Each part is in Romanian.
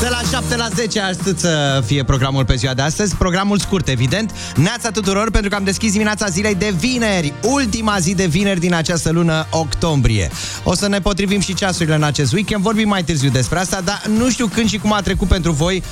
De la 7 la 10 astăzi să fie programul pe ziua de astăzi, programul scurt, evident. Neața tuturor, pentru că am deschis dimineața zilei de vineri, ultima zi de vineri din această lună octombrie. O să ne potrivim și ceasurile în acest weekend, vorbim mai târziu despre asta, dar nu știu când și cum a trecut pentru voi,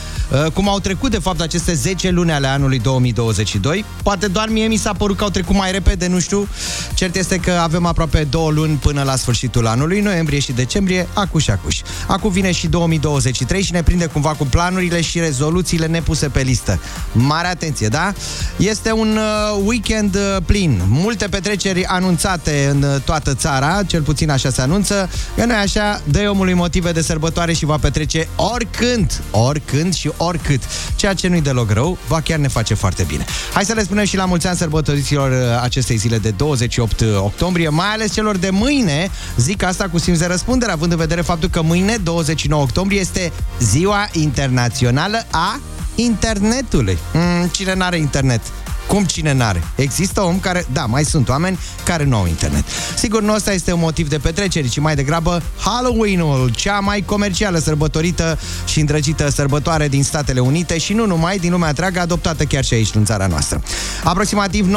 uh, cum au trecut de fapt aceste 10 luni ale anului 2022. Poate doar mie mi s-a părut că au trecut mai repede, nu știu. Cert este că avem aproape două luni până la sfârșitul anului, noiembrie și decembrie, acuși acuși. Acum vine și 2023 și ne prinde cumva cu planurile și rezoluțiile nepuse pe listă. Mare atenție, da? Este un uh, weekend uh, plin. Multe petreceri anunțate în uh, toată țara, cel puțin așa se anunță. Că nu așa, dă omului motive de sărbătoare și va petrece oricând, oricând și oricât. Ceea ce nu-i deloc rău, va chiar ne face foarte bine. Hai să le spunem și la mulți ani sărbătoriților uh, acestei zile de 28 octombrie, mai ales celor de mâine. Zic asta cu simț de răspundere, având în vedere faptul că mâine, 29 octombrie, este ziua internațională a internetului. Mm, cine n-are internet? Cum cine n-are? Există om care, da, mai sunt oameni care nu au internet. Sigur, nu ăsta este un motiv de petrecere, ci mai degrabă Halloween-ul, cea mai comercială, sărbătorită și îndrăgită sărbătoare din Statele Unite și nu numai, din lumea întreagă, adoptată chiar și aici, în țara noastră. Aproximativ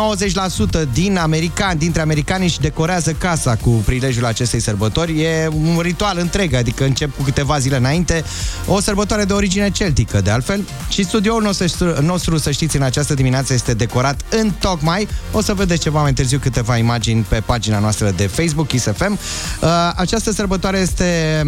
90% din americani, dintre americani își decorează casa cu prilejul acestei sărbători. E un ritual întreg, adică încep cu câteva zile înainte, o sărbătoare de origine celtică, de altfel. Și studioul nostru, nostru să știți, în această dimineață este decorat în tocmai. O să vedeți ceva mai târziu câteva imagini pe pagina noastră de Facebook, ISFM. Uh, această sărbătoare este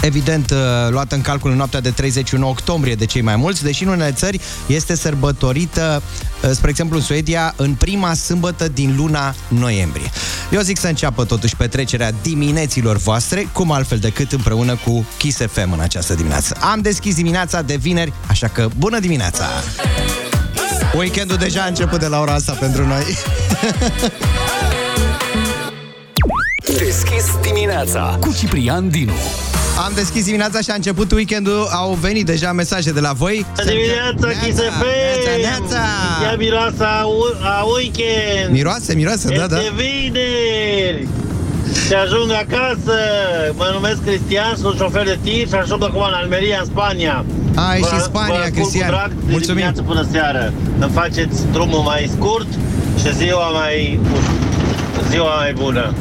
evident uh, luată în calcul în noaptea de 31 octombrie de cei mai mulți, deși în unele țări este sărbătorită, uh, spre exemplu în Suedia, în prima sâmbătă din luna noiembrie. Eu zic să înceapă totuși petrecerea dimineților voastre, cum altfel decât împreună cu Kiss FM în această dimineață. Am deschis dimineața de vineri, așa că bună dimineața! Weekendul deja a început de la ora asta pentru noi. Deschis dimineața Cu Ciprian Dinu. Am deschis dimineața și a început weekendul, au venit deja mesaje de la voi. Dimineața, Kiss FM! Neața, neața! Ia miroasa a, u- a weekend! Miroase, miroase, da, da. Este vineri! Și ajung acasă, mă numesc Cristian, sunt șofer de tir și ajung acum în Almeria, în Spania. Ai, Vă- și Spania, vă ascult Cristian. Cu drag, de Mulțumim. dimineață până seară. Îmi faceți drumul mai scurt și ziua mai, ziua mai bună.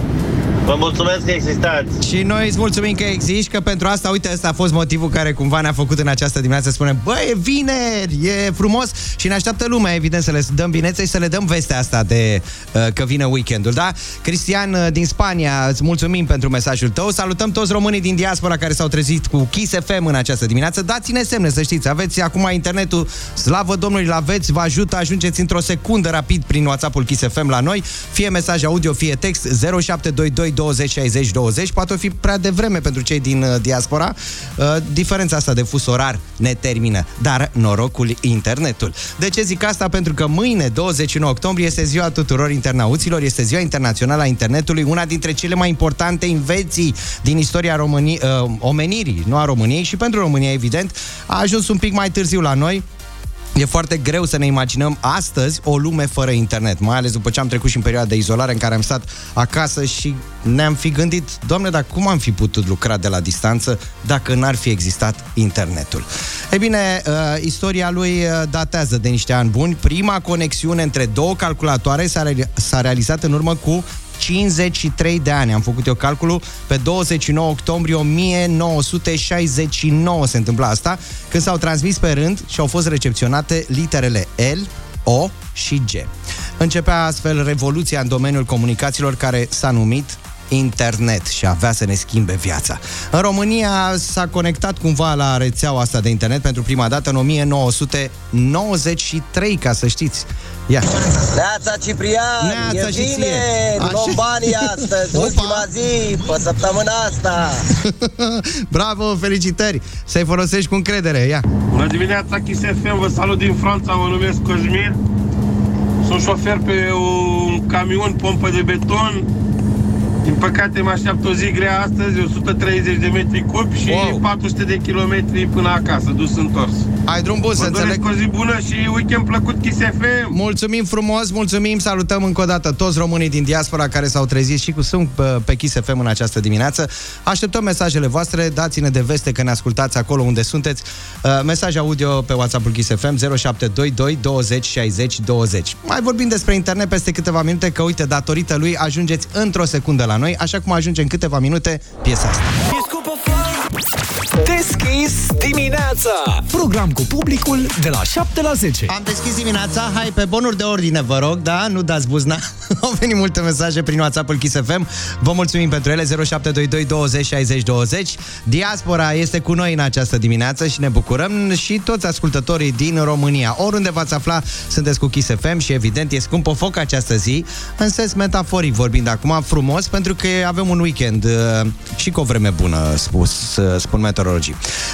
Vă mulțumesc că existați. Și noi îți mulțumim că existi, că pentru asta, uite, ăsta a fost motivul care cumva ne-a făcut în această dimineață să spunem, bă, e vineri, e frumos. Și ne așteaptă lumea, evident, să le dăm binețe și să le dăm vestea asta de uh, că vine weekendul, da? Cristian uh, din Spania, îți mulțumim pentru mesajul tău, salutăm toți românii din diaspora care s-au trezit cu Kiss FM în această dimineață, dați-ne semne, să știți, aveți acum internetul, slavă Domnului, îl aveți, vă ajută, ajungeți într-o secundă rapid prin WhatsApp-ul Kiss FM la noi, fie mesaj audio, fie text, 0722 20 60 20, poate fi prea devreme pentru cei din uh, diaspora. Uh, diferența asta de fus orar ne termină, dar norocul internetul. De ce zic asta? Pentru că mâine, 29 octombrie, este ziua tuturor internauților, este ziua internațională a internetului, una dintre cele mai importante invenții din istoria Românii, uh, omenirii, nu a României și pentru România, evident, a ajuns un pic mai târziu la noi, E foarte greu să ne imaginăm astăzi o lume fără internet, mai ales după ce am trecut și în perioada de izolare în care am stat acasă și ne-am fi gândit, doamne, dar cum am fi putut lucra de la distanță dacă n-ar fi existat internetul? E bine, uh, istoria lui uh, datează de niște ani buni. Prima conexiune între două calculatoare s-a, re- s-a realizat în urmă cu 53 de ani. Am făcut eu calculul pe 29 octombrie 1969 se întâmpla asta, când s-au transmis pe rând și au fost recepționate literele L, O și G. Începea astfel revoluția în domeniul comunicațiilor care s-a numit internet și avea să ne schimbe viața. În România s-a conectat cumva la rețeaua asta de internet pentru prima dată în 1993, ca să știți. Ia. Neața Ciprian, Neața e și ție. bine, Așa. luăm banii astăzi, Opa. ultima zi, pe săptămâna asta. Bravo, felicitări! Să-i folosești cu încredere, ia! Bună dimineața, Kiss FM, vă salut din Franța, mă numesc Cosmin. Sunt șofer pe un camion pompă de beton. Din păcate mă așteaptă o zi grea astăzi, 130 de metri cub și Wow. 400 de kilometri până acasă, dus întors. Ai drum bun, să Vă doresc înțeleg. o zi bună și weekend plăcut Kiss FM. Mulțumim frumos, mulțumim, salutăm încă o dată toți românii din diaspora care s-au trezit și cu sunt pe, pe Kiss FM în această dimineață. Așteptăm mesajele voastre, dați-ne de veste că ne ascultați acolo unde sunteți. Uh, mesaj audio pe WhatsApp-ul Kiss FM 0722 20 60 20. Mai vorbim despre internet peste câteva minute, că uite, datorită lui ajungeți într-o secundă la noi, așa cum ajunge în câteva minute piesa asta. Deschis dimineața! Program cu publicul de la 7 la 10. Am deschis dimineața, hai pe bonuri de ordine, vă rog, da? Nu dați buzna. Au venit multe mesaje prin WhatsApp-ul Kiss FM. Vă mulțumim pentru ele, 0722 20 60 20. Diaspora este cu noi în această dimineață și ne bucurăm și toți ascultătorii din România. Oriunde v-ați afla, sunteți cu Kiss FM și evident e scump o foc această zi, în sens metaforic vorbind acum, frumos, pentru că avem un weekend uh, și cu o vreme bună, spus, uh, spun meteorologii.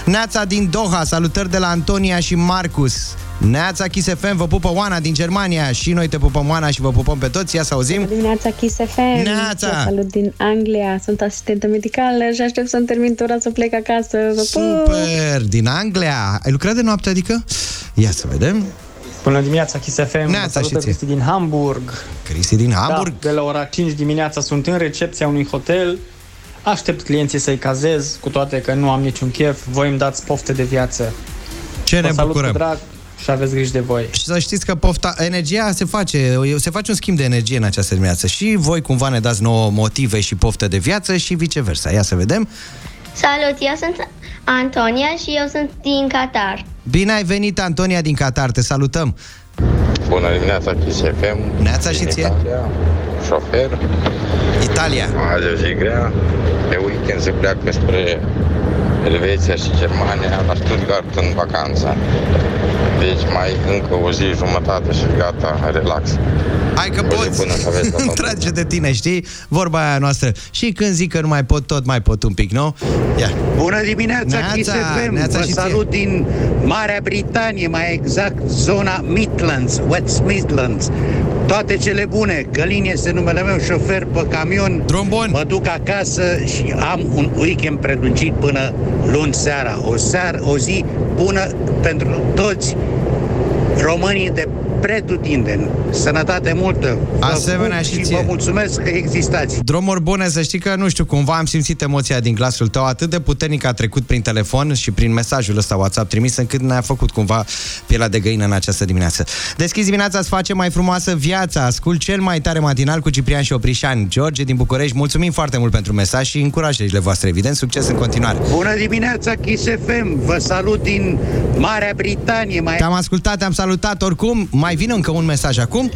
Neața din Doha, salutări de la Antonia și Marcus. Neața Kiss FM, vă pupă Oana din Germania și noi te pupăm Oana și vă pupăm pe toți. Ia să auzim. Dimineața Kiss FM. Neața! Vă salut din Anglia. Sunt asistentă medicală și aștept să-mi termin tura să plec acasă. Vă pup! Super! Din Anglia. Ai lucrat de noapte, adică? Ia să vedem. Bună dimineața, Kiss FM. Neața Vă salută și ție. Cristi din Hamburg. Cristi din Hamburg. Da, de la ora 5 dimineața sunt în recepția unui hotel. Aștept clienții să-i cazez, cu toate că nu am niciun chef. Voi îmi dați pofte de viață. Ce ne Vă salut bucurăm. cu drag și aveți grijă de voi. Și să știți că pofta, energia se face, se face un schimb de energie în această dimineață. Și voi cumva ne dați nouă motive și poftă de viață și viceversa. Ia să vedem. Salut, eu sunt Antonia și eu sunt din Qatar. Bine ai venit, Antonia din Qatar, te salutăm. Bună dimineața, Kiss FM. Neața și Din ție. Italia, Șofer. Italia. Azi o zi grea. Pe weekend se pleacă spre Elveția și Germania, la Stuttgart în vacanță. Deci mai încă o zi jumătate și gata, relax. Hai că O zi poți. bună să aveți la Îmi toată trage de tine, știi? Vorba aia noastră. Și când zic că nu mai pot, tot mai pot un pic, nu? Ia. Bună dimineața, Neața, Kiss FM! neața Vă și ție. salut din Marea Britanie, mai exact zona Midlands, West Midlands. Toate cele bune, Călin este numele meu, șofer pe camion. Drum bun. Mă duc acasă și am un weekend prelungit până luni seara. O seară, o zi bună pentru toți românii de pretutindeni. Sănătate multă! Vă Asemenea pup și și ție. vă mulțumesc că existați. Drumuri bune, să știi că, nu știu, cumva am simțit emoția din glasul tău atât de puternic a trecut prin telefon și prin mesajul ăsta WhatsApp trimis, încât ne-a făcut cumva pielea de găină în această dimineață. Deschizi dimineața, îți face mai frumoasă viața. Ascult cel mai tare matinal cu Ciprian și Oprișan. George din București, mulțumim foarte mult pentru mesaj și încurajările voastre, evident. Succes în continuare. Bună dimineața, Kiss FM! Vă salut din Marea Britanie, mai Te-am ascultat, te-am salutat oricum. Mai vine încă un mesaj acum?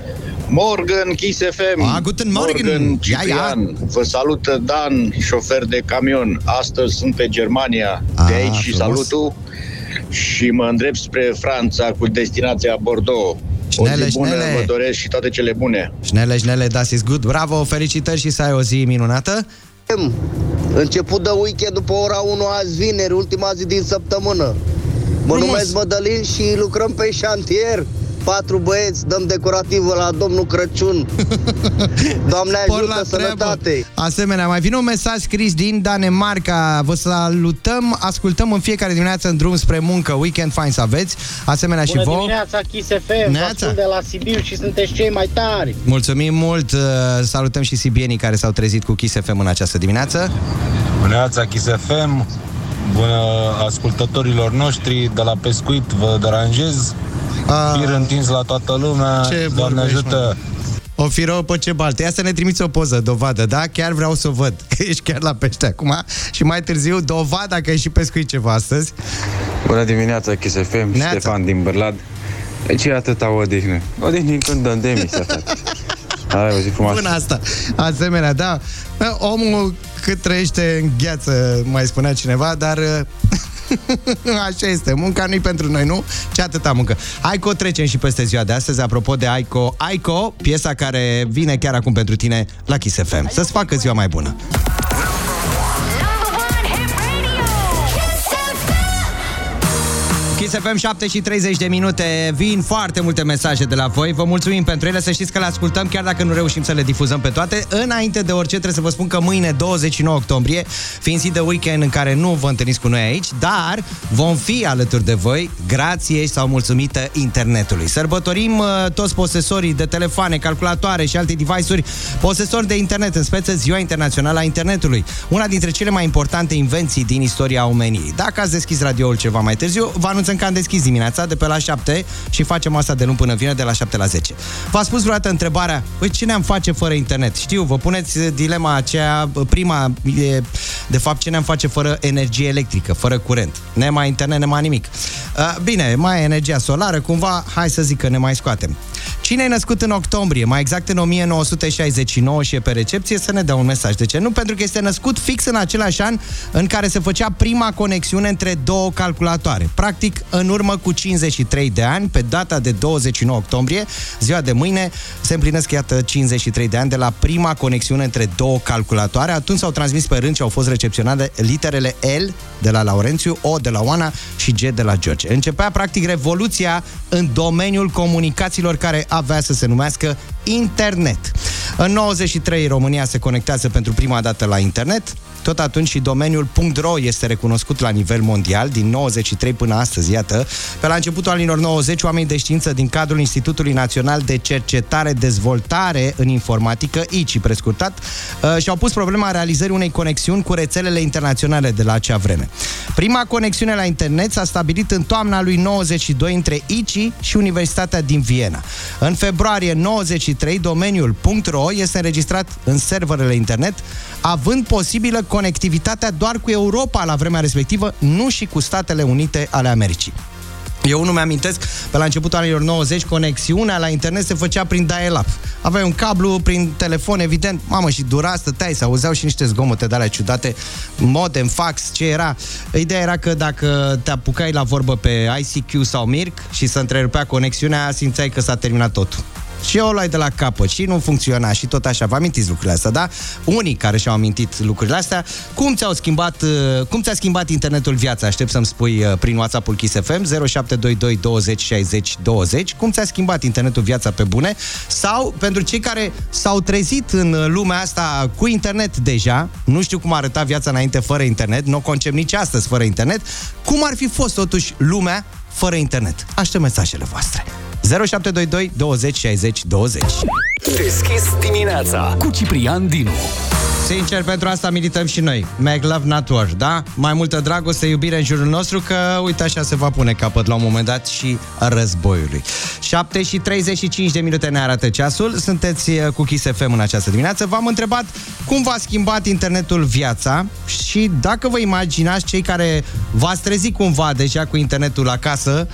Morgan, Kiss FM. Ah, guten Morgen. Morgan, Ia, Ciprian. ia. Vă salută Dan, șofer de camion. Astăzi sunt pe Germania, de Ah, aici și frumos. salutul. Și mă îndrept spre Franța cu destinația Bordeaux. O Șnele, zi bună, șnele. vă doresc și toate cele bune. Șnele, șnele, das is good. Bravo, felicitări și să ai o zi minunată. Început de weekend după ora 1 azi vineri, ultima zi din săptămână. Mă Frumos. numesc Mădălin și lucrăm pe șantier. Patru băieți, dăm decorativă la domnul Crăciun. Doamne Spor la ajută, treabă. sănătate! Asemenea, mai vine un mesaj scris din Danemarca. Vă salutăm, ascultăm în fiecare dimineață în drum spre muncă. Weekend fain să aveți. Asemenea și Bună vouă. dimineața, Kiss FM, Neața. vă ascult de la Sibiu și sunteți cei mai tari. Mulțumim mult. uh, Salutăm și sibienii care s-au trezit cu Kiss FM în această dimineață. Bună Kiss FM, bună ascultătorilor noștri de la pescuit, vă deranjez. Ah. Bir întins la toată lumea, Ce Doamne vorbești, ajută. O fi rău pe ce balte. Ia să ne trimiți o poză, dovadă, da? Chiar vreau să o văd, că ești chiar la pește acum. Și mai târziu, dovada că ai și pescuit ceva astăzi. Bună dimineața, Kiss FM, Neața. Ștefan din Bârlad. De ce atâta odihnă? Odihni când dăm demisia, frate. Hai, o zi frumoasă. Bună asta. Asemenea, da. Omul cât trăiește în gheață, mai spunea cineva, dar așa este. Munca nu-i pentru noi, nu? Ce atâta muncă. Aico trecem și peste ziua de astăzi. Apropo de Aico, Aico, piesa care vine chiar acum pentru tine la Kiss FM. Să-ți facă ziua mai bună. Kiss FM 7 și 30 de minute. Vin foarte multe mesaje de la voi. Vă mulțumim pentru ele, să știți că le ascultăm Chiar dacă nu reușim să le difuzăm pe toate. Înainte de orice trebuie să vă spun că mâine 29 octombrie Fiind zi de weekend în care nu vă întâlniți cu noi aici Dar vom fi alături de voi Grație sau mulțumită internetului. Sărbătorim uh, toți posesorii de telefoane, calculatoare și alte device-uri Posesori de internet în speță Ziua Internațională a Internetului. Una dintre cele mai importante invenții din istoria omeniei. Dacă ați deschis radioul ceva mai târziu Vă anunțăm că am deschis dimineața de pe la 7 și facem asta de luni până vineri de la 7 la 10. V-a spus vreodată întrebarea, păi ce ne-am face fără internet? Știu, vă puneți dilema aceea, prima e, de fapt, ce ne-am face fără energie electrică, fără curent. Ne mai internet, ne mai nimic. Uh, bine, mai energia solară, cumva, hai să zic că ne mai scoatem. Cine e născut în octombrie, mai exact în 1969 și e pe recepție, să ne dea un mesaj. De ce? Nu, pentru că este născut fix în același an în care se făcea prima conexiune între două calculatoare. Practic, în urmă cu 53 de ani, pe data de 29 octombrie, ziua de mâine, se împlinesc, iată, 53 de ani de la prima conexiune între două calculatoare. Atunci s-au transmis pe rând și au fost recepționate literele L de la Laurențiu, O de la Oana și G de la George. Începea, practic, revoluția în domeniul comunicațiilor care avea să se numească internet. În 93 România se conectează pentru prima dată la internet, tot atunci și domeniul .ro este recunoscut la nivel mondial, din 93 până astăzi, iată. Pe la începutul anilor 90, oamenii de știință din cadrul Institutului Național de Cercetare Dezvoltare în Informatică, ICI prescurtat, uh, și-au pus problema realizării unei conexiuni cu rețelele internaționale de la acea vreme. Prima conexiune la internet s-a stabilit în toamna lui 92 între ICI și Universitatea din Viena. În februarie 93, domeniul .ro este înregistrat în serverele internet, având posibilă conectivitatea doar cu Europa la vremea respectivă, nu și cu Statele Unite ale Americii. Eu nu mi-amintesc, pe la începutul anilor 90, conexiunea la internet se făcea prin dial-up. Aveai un cablu prin telefon, evident, mamă, și dura, stăteai, se auzeau și niște zgomote de alea ciudate, modem, fax, ce era. Ideea era că dacă te apucai la vorbă pe ICQ sau Mirc și să întrerupea conexiunea, simțeai că s-a terminat totul și o luai de la capăt și nu funcționa și tot așa. Vă amintiți lucrurile astea, da? Unii care și-au amintit lucrurile astea, cum ți-au schimbat, uh, cum ți-a schimbat internetul viața? Aștept să-mi spui uh, prin WhatsApp-ul Kiss FM 0722 20 60 20 cum ți-a schimbat internetul viața pe bune sau pentru cei care s-au trezit în lumea asta cu internet deja, nu știu cum arăta viața înainte fără internet, nu o concep nici astăzi fără internet, cum ar fi fost totuși lumea fără internet? Aștept mesajele voastre. 0722 20 60 20 Deschis dimineața cu Ciprian Dinu. Sincer, pentru asta milităm și noi. Make love not war, da? Mai multă dragoste, iubire în jurul nostru, că uite așa se va pune capăt la un moment dat și războiului. 7 și 35 de minute ne arată ceasul. Sunteți uh, cu Kiss FM în această dimineață. V-am întrebat cum v-a schimbat internetul viața și dacă vă imaginați cei care v-ați trezit cumva deja cu internetul acasă,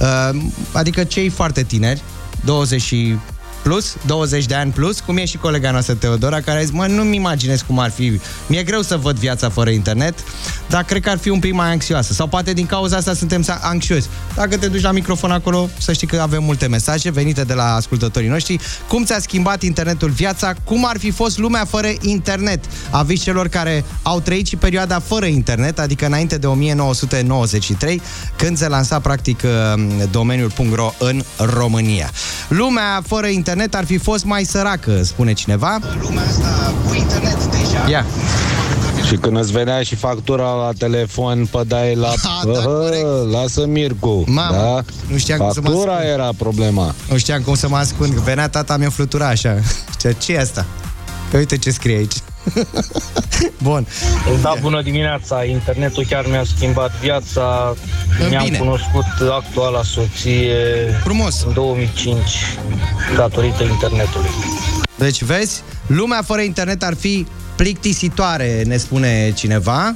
uh, adică cei foarte tineri, 20 și plus, 20 de ani plus, cum e și colega noastră Teodora, care a zis, mă, nu-mi imaginez cum ar fi. Mi-e greu să văd viața fără internet, dar cred că ar fi un pic mai anxioasă. Sau poate din cauza asta suntem anxioși. Dacă te duci la microfon acolo, să știi că avem multe mesaje venite de la ascultătorii noștri. Cum ți-a schimbat internetul viața? Cum ar fi fost lumea fără internet? Aviți celor care au trăit și perioada fără internet, adică înainte de 1993, când se lansa practic domeniul .ro în România. Lumea fără internet internet ar fi fost mai săracă, spune cineva. Lumea asta cu internet deja. Ia. Și când îți venea și factura la telefon, pădai la... Ha, da, lasă Mircu. Mamă, da? nu știam cum să mă Factura ascund. era problema. Nu știam cum să mă ascund. Venea tata, mi-o flutura așa. Ce, ce e asta? Că uite ce scrie aici. Bun. Da, bună dimineața! Internetul chiar mi-a schimbat viața. Mi-am Bine. cunoscut actuala soție Frumos. în 2005 datorită internetului. Deci, vezi, lumea fără internet ar fi plictisitoare, ne spune cineva.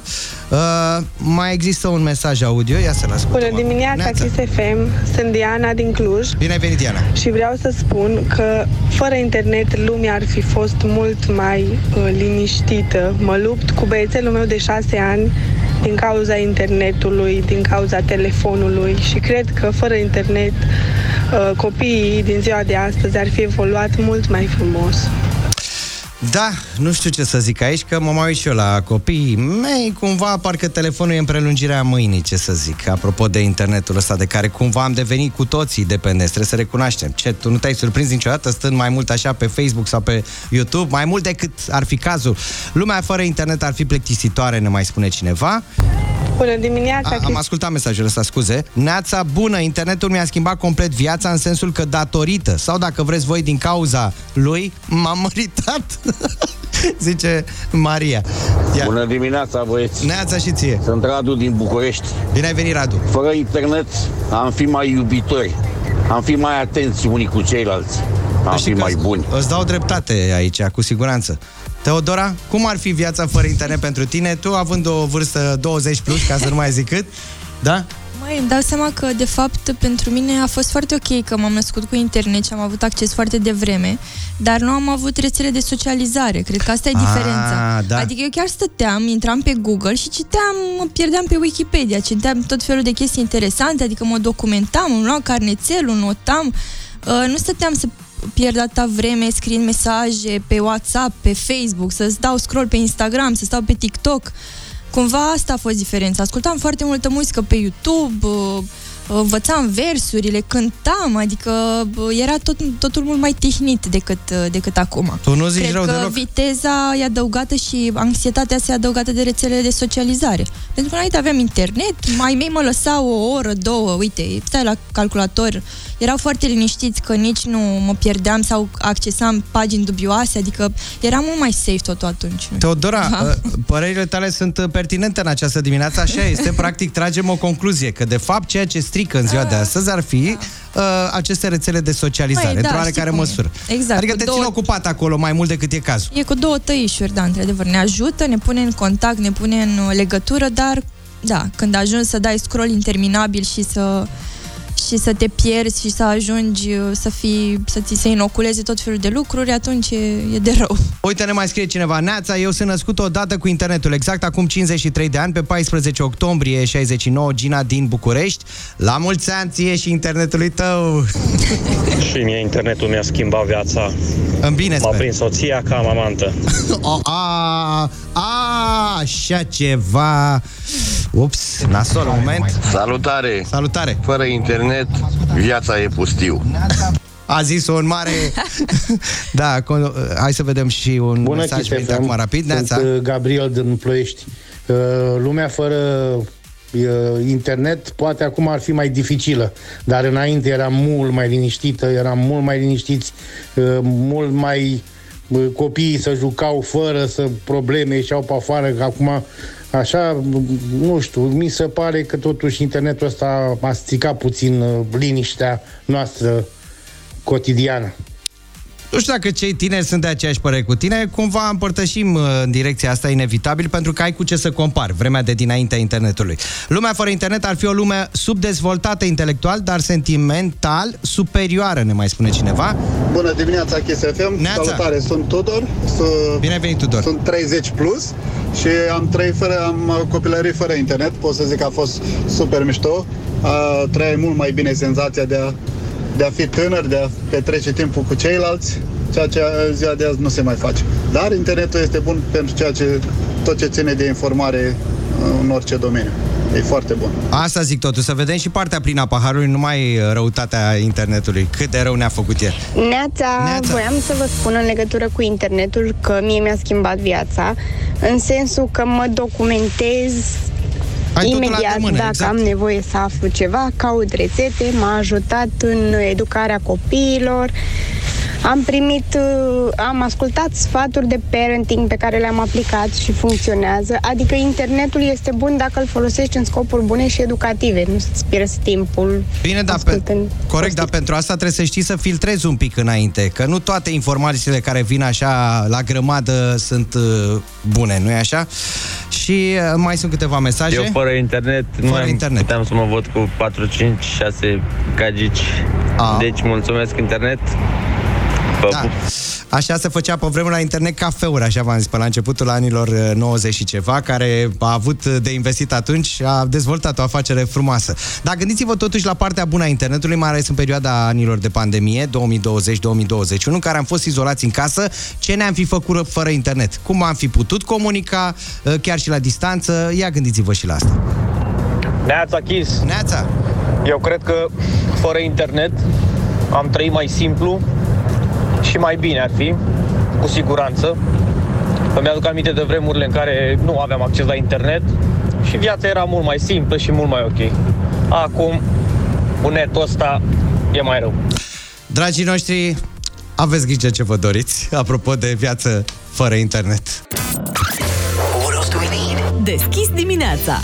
Uh, mai există un mesaj audio, ia să-l ascultăm. Bună dimineața, Kiss FM. Sunt Diana din Cluj. Bine ai venit, Diana. Și vreau să spun că fără internet lumea ar fi fost mult mai uh, liniștită. Mă lupt cu băiețelul meu de șase ani din cauza internetului, din cauza telefonului și cred că fără internet uh, copiii din ziua de astăzi ar fi evoluat mult mai frumos. Da, nu știu ce să zic aici, că mă mai uit și eu la copiii mei, cumva parcă telefonul e în prelungirea mâinii, ce să zic, apropo de internetul ăsta de care cumva am devenit cu toții dependenți, trebuie să recunoaștem. Ce, tu nu te-ai surprins niciodată stând mai mult așa pe Facebook sau pe YouTube, mai mult decât ar fi cazul. Lumea fără internet ar fi plictisitoare, ne mai spune cineva. Bună dimineața, A, am ascultat mesajul ăsta, scuze. Neața bună, internetul mi-a schimbat complet viața în sensul că datorită, sau dacă vreți voi din cauza lui, m-am măritat. Zice Maria. Ia. Bună dimineața, băieți! Neața și ție! Sunt Radu din București. Bine ai venit, Radu! Fără internet am fi mai iubitori, am fi mai atenți unii cu ceilalți, am fi mai buni. Îți dau dreptate aici, cu siguranță. Teodora, cum ar fi viața fără internet pentru tine? Tu având o vârstă 20 plus, ca să nu mai zic cât, da? Măi, îmi dau seama că, de fapt, pentru mine a fost foarte ok că m-am născut cu internet și am avut acces foarte devreme, dar nu am avut rețele de socializare. Cred că asta e Ah, diferența. da. Adică eu chiar stăteam, intram pe Google și citeam, mă pierdeam pe Wikipedia, citeam tot felul de chestii interesante, adică mă documentam, îmi luam carnețelul, notam. Uh, nu stăteam să pierd atâta vreme scriind mesaje pe WhatsApp, pe Facebook, să dau scroll pe Instagram, să stau pe TikTok. Cumva asta a fost diferența. Ascultam foarte multă muzică pe YouTube, uh, învățam versurile, cântam, adică uh, era tot, totul mult mai tihnit decât, uh, decât acum. Tu nu zici Cred rău că deloc. viteza e adăugată și anxietatea se adăugată de rețelele de socializare. Pentru că înainte aveam internet, mai mei mă lăsau o oră, două, uite, stai la calculator, erau foarte liniștiți că nici nu mă pierdeam sau accesam pagini dubioase, adică era mult mai safe totul atunci. Teodora, Da. uh, părerile tale sunt uh, pertinente în această dimineață, așa este, practic tragem o concluzie, că de fapt ceea ce strică în ziua de astăzi ar fi uh, aceste rețele de socializare, Măi, da, într-o știi oarecare cum e. măsură. Exact, Adică cu te două- țin ocupat acolo mai mult decât e cazul. E cu două tăișuri, da, într-adevăr. Ne ajută, ne pune în contact, ne pune în uh, legătură, dar, da, când ajungi să dai scroll interminabil și să și să te pierzi și să ajungi uh, să fii, să ți se inoculeze tot felul de lucruri, atunci e, e de rău. Uite, ne mai scrie cineva, Neața, eu sunt născut odată cu internetul, exact acum 53 de ani, pe 14 octombrie 69, Gina din București. La mulți ani ție și internetului tău! Și mie internetul mi-a schimbat viața. În bine, M-a sper. prins soția ca mamantă. O, a, a, așa ceva. Ups, nasol, un moment. Salutare! Salutare! Fără internet, viața e pustiu. A zis un mare... da, con... hai să vedem și un Bună, mesaj Kiss venit FM. acum rapid. Sunt Neața. uh, Gabriel din Ploiești. Uh, Lumea fără uh, internet poate acum ar fi mai dificilă, dar înainte era mult mai liniștită, eram mult mai liniștiți, uh, mult mai uh, copiii să jucau fără să probleme, ieșeau pe afară, că acum așa, nu știu, mi se pare că totuși internetul ăsta a stricat puțin uh, liniștea noastră cotidiană. Nu știu dacă cei tineri sunt de aceeași părere cu tine, cumva împărtășim uh, în direcția asta inevitabil pentru că ai cu ce să compari vremea de dinaintea internetului. Lumea fără internet ar fi o lume subdezvoltată intelectual, dar sentimental superioară, ne mai spune cineva. Bună dimineața, Kiss FM. Neața. Salutare, sunt Tudor. Sunt, Bine ai venit, Tudor. Sunt 30 plus și am trăit fără, am copilărit fără internet. Pot să zic că a fost super mișto. A trăi mult mai bine senzația de a, de a fi tânăr, de a petrece timpul cu ceilalți, ceea ce în ziua de azi nu se mai face. Dar internetul este bun pentru ceea ce, tot ce ține de informare uh, în orice domeniu. E foarte bun. Asta zic totul, să vedem și partea plină a paharului, numai uh, răutatea internetului. Cât de rău ne-a făcut el. Neața, Neața. voiam să vă spun în legătură cu internetul că mie mi-a schimbat viața, în sensul că mă documentez Ai totul la imediat îndemână, dacă exact. am nevoie să aflu ceva, caut rețete, m-a ajutat în educarea copiilor. Am primit, uh, am ascultat sfaturi de parenting pe care le-am aplicat și funcționează. Adică internetul este bun dacă îl folosești în scopuri bune și educative, nu să-ți pierzi timpul. Bine, dar pe, corect, dar pentru asta trebuie să știi să filtrezi un pic înainte, că nu toate informațiile care vin așa la grămadă sunt uh, bune, nu-i așa? Și uh, mai sunt câteva mesaje. Eu fără internet nu Fără am, internet. puteam să mă văd cu 4, 5, 6 gagici. A. Deci mulțumesc internet. Vă Da. pup. Așa se făcea pe vremuri la internet cafeuri, așa v-am zis, pe la începutul anilor uh, 90 și ceva, care a avut de investit atunci și a dezvoltat o afacere frumoasă. Dar gândiți-vă totuși la partea bună a internetului, mai ales în perioada anilor de pandemie, 2020-2021, în care am fost izolați în casă, ce ne-am fi făcut fără internet? Cum am fi putut comunica, uh, chiar și la distanță? Ia gândiți-vă și la asta. Neața Chis. Neața. Eu cred că fără internet am trăit mai simplu și mai bine ar fi, cu siguranță. Îmi aduc aminte de vremurile în care nu aveam acces la internet și viața era mult mai simplă și mult mai ok. Acum, cu netul ăsta e mai rău. Dragii noștri, aveți grijă ce vă doriți, apropo de viață fără internet. Deschis dimineața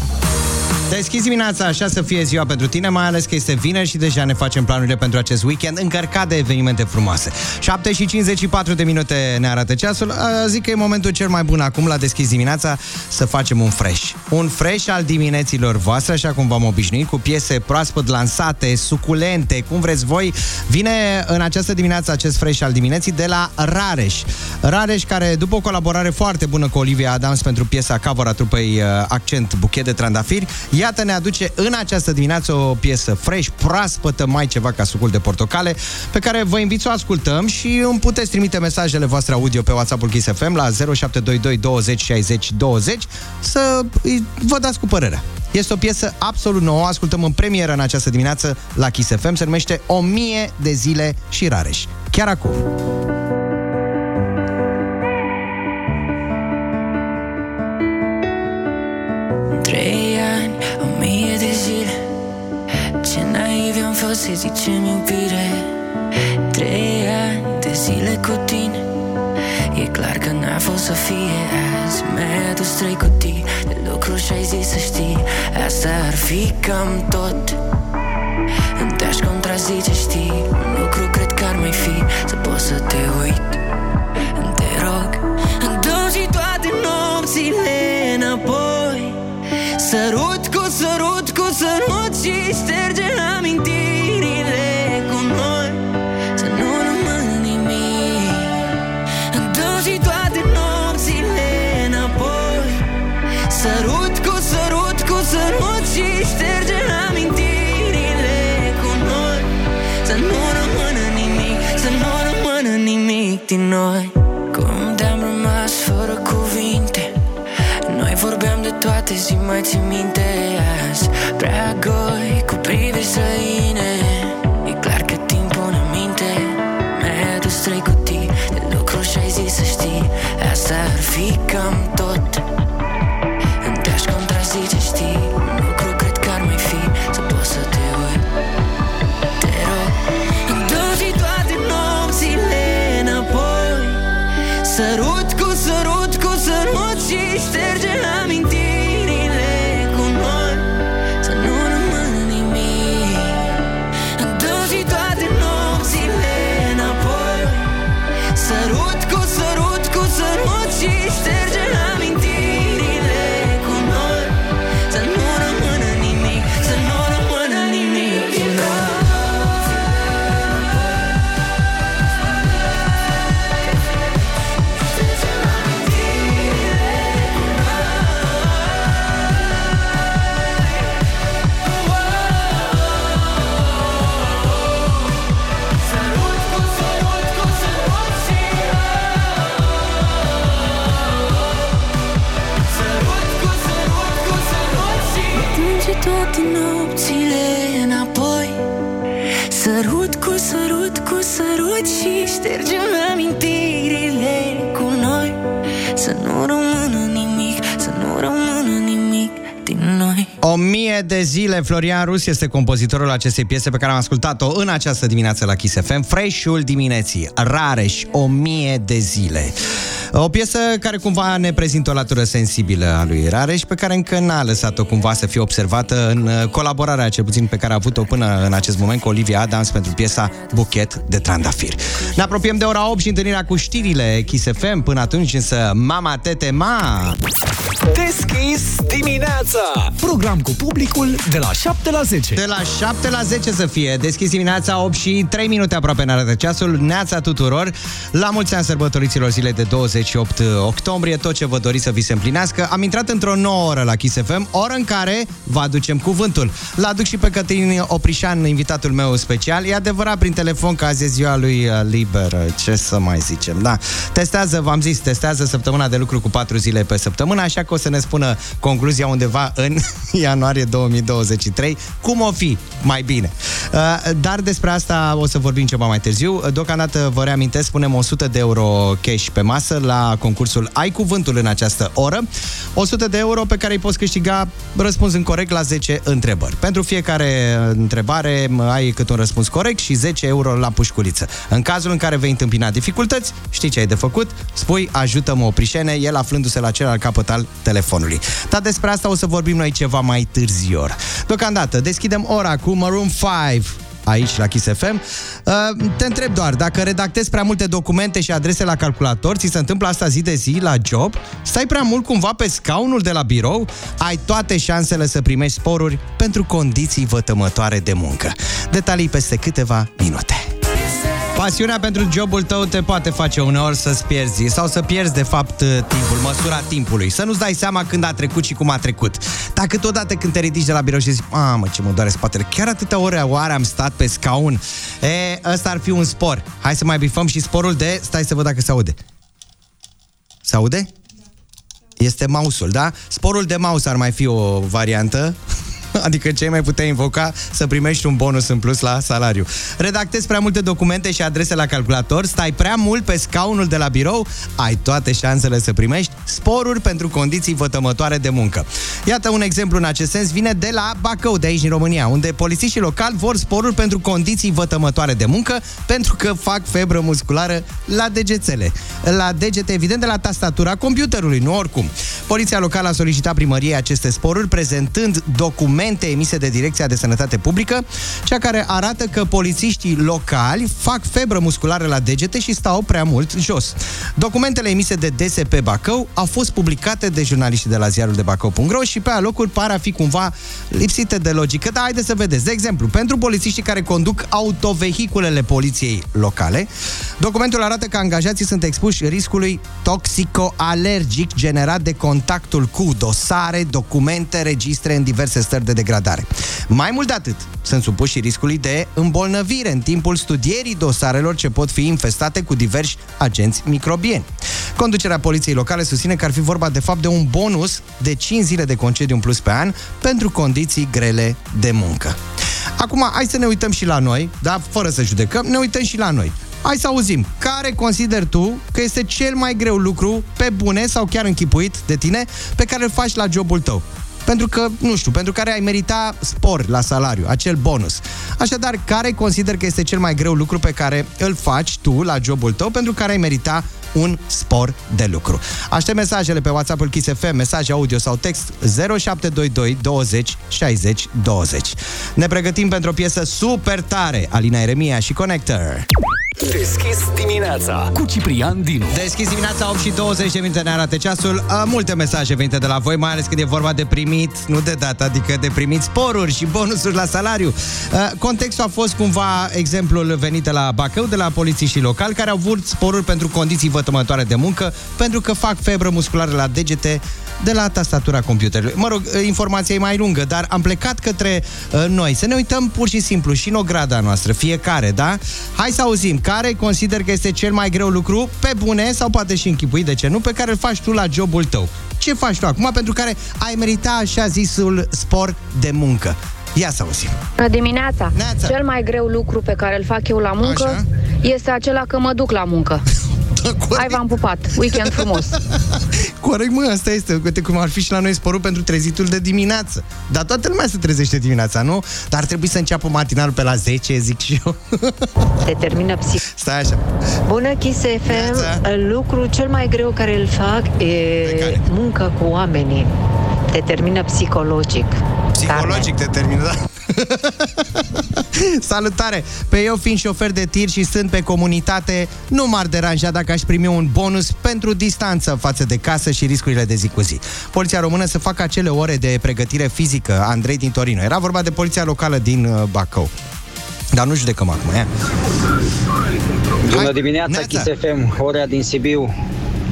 Deschis dimineața, așa să fie ziua pentru tine, mai ales că este vineri și deja ne facem planurile pentru acest weekend încărcat de evenimente frumoase. 7 și 54 de minute ne arată ceasul. Zic că e momentul cel mai bun acum la Deschis dimineața să facem un fresh. Un fresh al dimineților voastre, așa cum v-am obișnuit, cu piese proaspăt lansate, suculente, cum vreți voi. Vine în această dimineață acest fresh al dimineții de la Rareș. Rareș care, după o colaborare foarte bună cu Olivia Adams pentru piesa cover a trupei Accent Buchet de Trandafiri, Iată, ne aduce în această dimineață o piesă fresh, proaspătă, mai ceva ca sucul de portocale, pe care vă invit să o ascultăm și îmi puteți trimite mesajele voastre audio pe WhatsApp-ul Kiss FM la 0722 20 60 20 să vă dați cu părerea. Este o piesă absolut nouă, ascultăm în premieră în această dimineață la Kiss FM, se numește 1000 de zile și rareș. Chiar acum. Trei ani, o mie de zile. Ce naivi am fost să zicem iubire. Trei ani de zile cu tine. E clar că n-a fost să fie. Azi Mi-ai adus trei cutii. De lucruri și ai zis să știi. Asta ar fi cam tot. Îmi te-aș contrazice, știi. Un lucru cred că ar mai fi. Să poți să te uit. Te rog Îmi toate nopțile înapoi Sărut cu sărut cu sărut Și șterge amintirile cu noi. Să nu rămână nimic. Dă-și toate nopțile înapoi. Sărut cu sărut cu sărut Și șterge amintirile cu noi. Să nu rămână nimic Să nu rămână nimic din noi toate, zi mai din noi O mie de zile, Florian Rus este compozitorul acestei piese pe care am ascultat-o în această dimineață la Kiss FM, Freshul dimineții, Rareș, o mie de zile. O piesă care cumva ne prezintă o latură sensibilă a lui Rareș, pe care încă n-a lăsat-o cumva să fie observată în uh, colaborarea, cel puțin pe care a avut-o până în acest moment cu Olivia Adams pentru piesa Buchet de Trandafir. Ne apropiem de ora 8 și întâlnirea cu știrile Kiss FM. Până atunci însă, mama tete ma! Deschis dimineața! Program cu publicul de la 7 la 10. De la 7 la 10 să fie. Deschis dimineața 8 și 3 minute aproape ne arată ceasul. Neața tuturor. La mulți ani sărbătoriților zile de 28 octombrie. Tot ce vă doriți să vi se împlinească. Am intrat într-o nouă oră la Kiss FM, oră în care vă aducem cuvântul. L aduc și pe Cătălin Oprișan, invitatul meu special. E adevărat prin telefon că azi e ziua lui uh, liberă. Ce să mai zicem, da. Testează, v-am zis, testează săptămâna de lucru cu 4 zile pe săptămână, așa că o să ne spună concluzia undeva în ianuarie 2023. Cum o fi mai bine? Uh, Dar despre asta o să vorbim ceva mai târziu. Deocamdată vă reamintesc, punem 100 de euro cash pe masă la concursul Ai Cuvântul în această oră. 100 de euro pe care îi poți câștiga răspunzând corect la 10 întrebări. Pentru fiecare întrebare ai cât un răspuns corect și 10 euro la pușculiță. În cazul în care vei întâmpina dificultăți, știi ce ai de făcut? Spui ajută-mă oprișene, el aflându-se la celălalt capăt al telefonului. Dar despre asta o să vorbim noi ceva mai târziu. Deocamdată, deschidem ora cu Maroon 5 aici la Kiss FM. Uh, te întreb doar, dacă redactezi prea multe documente și adrese la calculator, ți se întâmplă asta zi de zi la job? Stai prea mult cumva pe scaunul de la birou? Ai toate șansele să primești sporuri pentru condiții vătămătoare de muncă. Detalii peste câteva minute. Pasiunea pentru jobul tău te poate face uneori să-ți pierzi sau să pierzi, de fapt, timpul, măsura timpului. Să nu-ți dai seama când a trecut și cum a trecut. Dar câteodată când te ridici de la birou și zici, mamă, ce mă doare spatele, chiar atâtea ore oare am stat pe scaun? E, ăsta ar fi un spor. Hai să mai bifăm și sporul de, stai să văd dacă se aude. Se aude? Este mouse-ul, da? Sporul de mouse ar mai fi o variantă. Adică ce ai mai putea invoca să primești un bonus în plus la salariu. Redactezi prea multe documente și adrese la calculator, stai prea mult pe scaunul de la birou, ai toate șansele să primești sporuri pentru condiții vătămătoare de muncă. Iată un exemplu în acest sens, vine de la Bacău, de aici din România, unde polițiștii locali vor sporuri pentru condiții vătămătoare de muncă, pentru că fac febră musculară la degețele. La degete, evident, de la tastatura computerului, nu oricum. Poliția locală a solicitat primăriei aceste sporuri, prezentând documente emise de Direcția de Sănătate Publică, cea care arată că polițiștii locali fac febră musculară la degete și stau prea mult jos. Documentele emise de DSP Bacău au fost publicate de jurnaliștii de la ziarul de Bacău.ro și pe alocuri par a fi cumva lipsite de logică. Dar haideți să vedeți. De exemplu, pentru polițiștii care conduc autovehiculele poliției locale, documentul arată că angajații sunt expuși riscului toxico-alergic generat de contactul cu dosare, documente, registre în diverse stări de degradare. Mai mult de atât, sunt supuși și riscului de îmbolnăvire în timpul studierii dosarelor ce pot fi infestate cu diversi agenți microbieni. Conducerea poliției locale susține că ar fi vorba de fapt de un bonus de 5 zile de concediu în plus pe an pentru condiții grele de muncă. Acum, hai să ne uităm și la noi, da, fără să judecăm, ne uităm și la noi. Hai să auzim, care consideri tu că este cel mai greu lucru pe bune sau chiar închipuit de tine pe care îl faci la jobul tău? Pentru că, nu știu, pentru care ai merita spor la salariu, acel bonus. Așadar, care consider că este cel mai greu lucru pe care îl faci tu la jobul tău pentru care ai merita un spor de lucru. Aștept mesajele pe WhatsApp-ul Kiss FM, mesaj audio sau text 0722 20 60 20. Ne pregătim pentru o piesă super tare, Alina Eremia și Connector. Deschis dimineața cu Ciprian Dinu. Deschis dimineața 8 și 20 de minute ne arată ceasul. A, multe mesaje venite de la voi, mai ales când e vorba de primit, nu de dat, adică de primit sporuri și bonusuri la salariu. A, contextul a fost cumva exemplul venit de la Bacău, de la polițiștii locali, care au vrut sporuri pentru condiții vătămătoare de muncă, pentru că fac febră musculară la degete de la tastatura computerului. Mă rog, informația e mai lungă, dar am plecat către uh, noi să ne uităm pur și simplu și în ograda noastră, fiecare, da? Hai să auzim, care consider că este cel mai greu lucru, pe bune sau poate și închipui, de ce nu, pe care îl faci tu la jobul tău. Ce faci tu acum pentru care ai merita așa zisul spor de muncă? Ia să auzim. Bună dimineața! Neața. Cel mai greu lucru pe care îl fac eu la muncă Așa. este acela că mă duc la muncă. Hai, v-am pupat! Weekend frumos! Corect, mă, asta este. Uite cum ar fi și la noi sporul pentru trezitul de dimineață. Dar toată lumea se trezește dimineața, nu? Dar ar trebui să înceapă matinalul pe la 10, zic și eu. Determină psihic. Stai așa. Bună, Kiss FM. Lucrul cel mai greu care îl fac e muncă cu oamenii. Determină psihologic. Psihologic te termină, da? Salutare! Pe eu fiind șofer de tir și sunt pe comunitate, nu m-ar deranja dacă aș primi un bonus pentru distanță față de casă și riscurile de zi cu zi. Poliția română să facă acele ore de pregătire fizică, Andrei din Torino. Era vorba de poliția locală din uh, Bacău. Dar nu judecăm acum, ea? Bună dimineața, Kiss FM, Horea din Sibiu.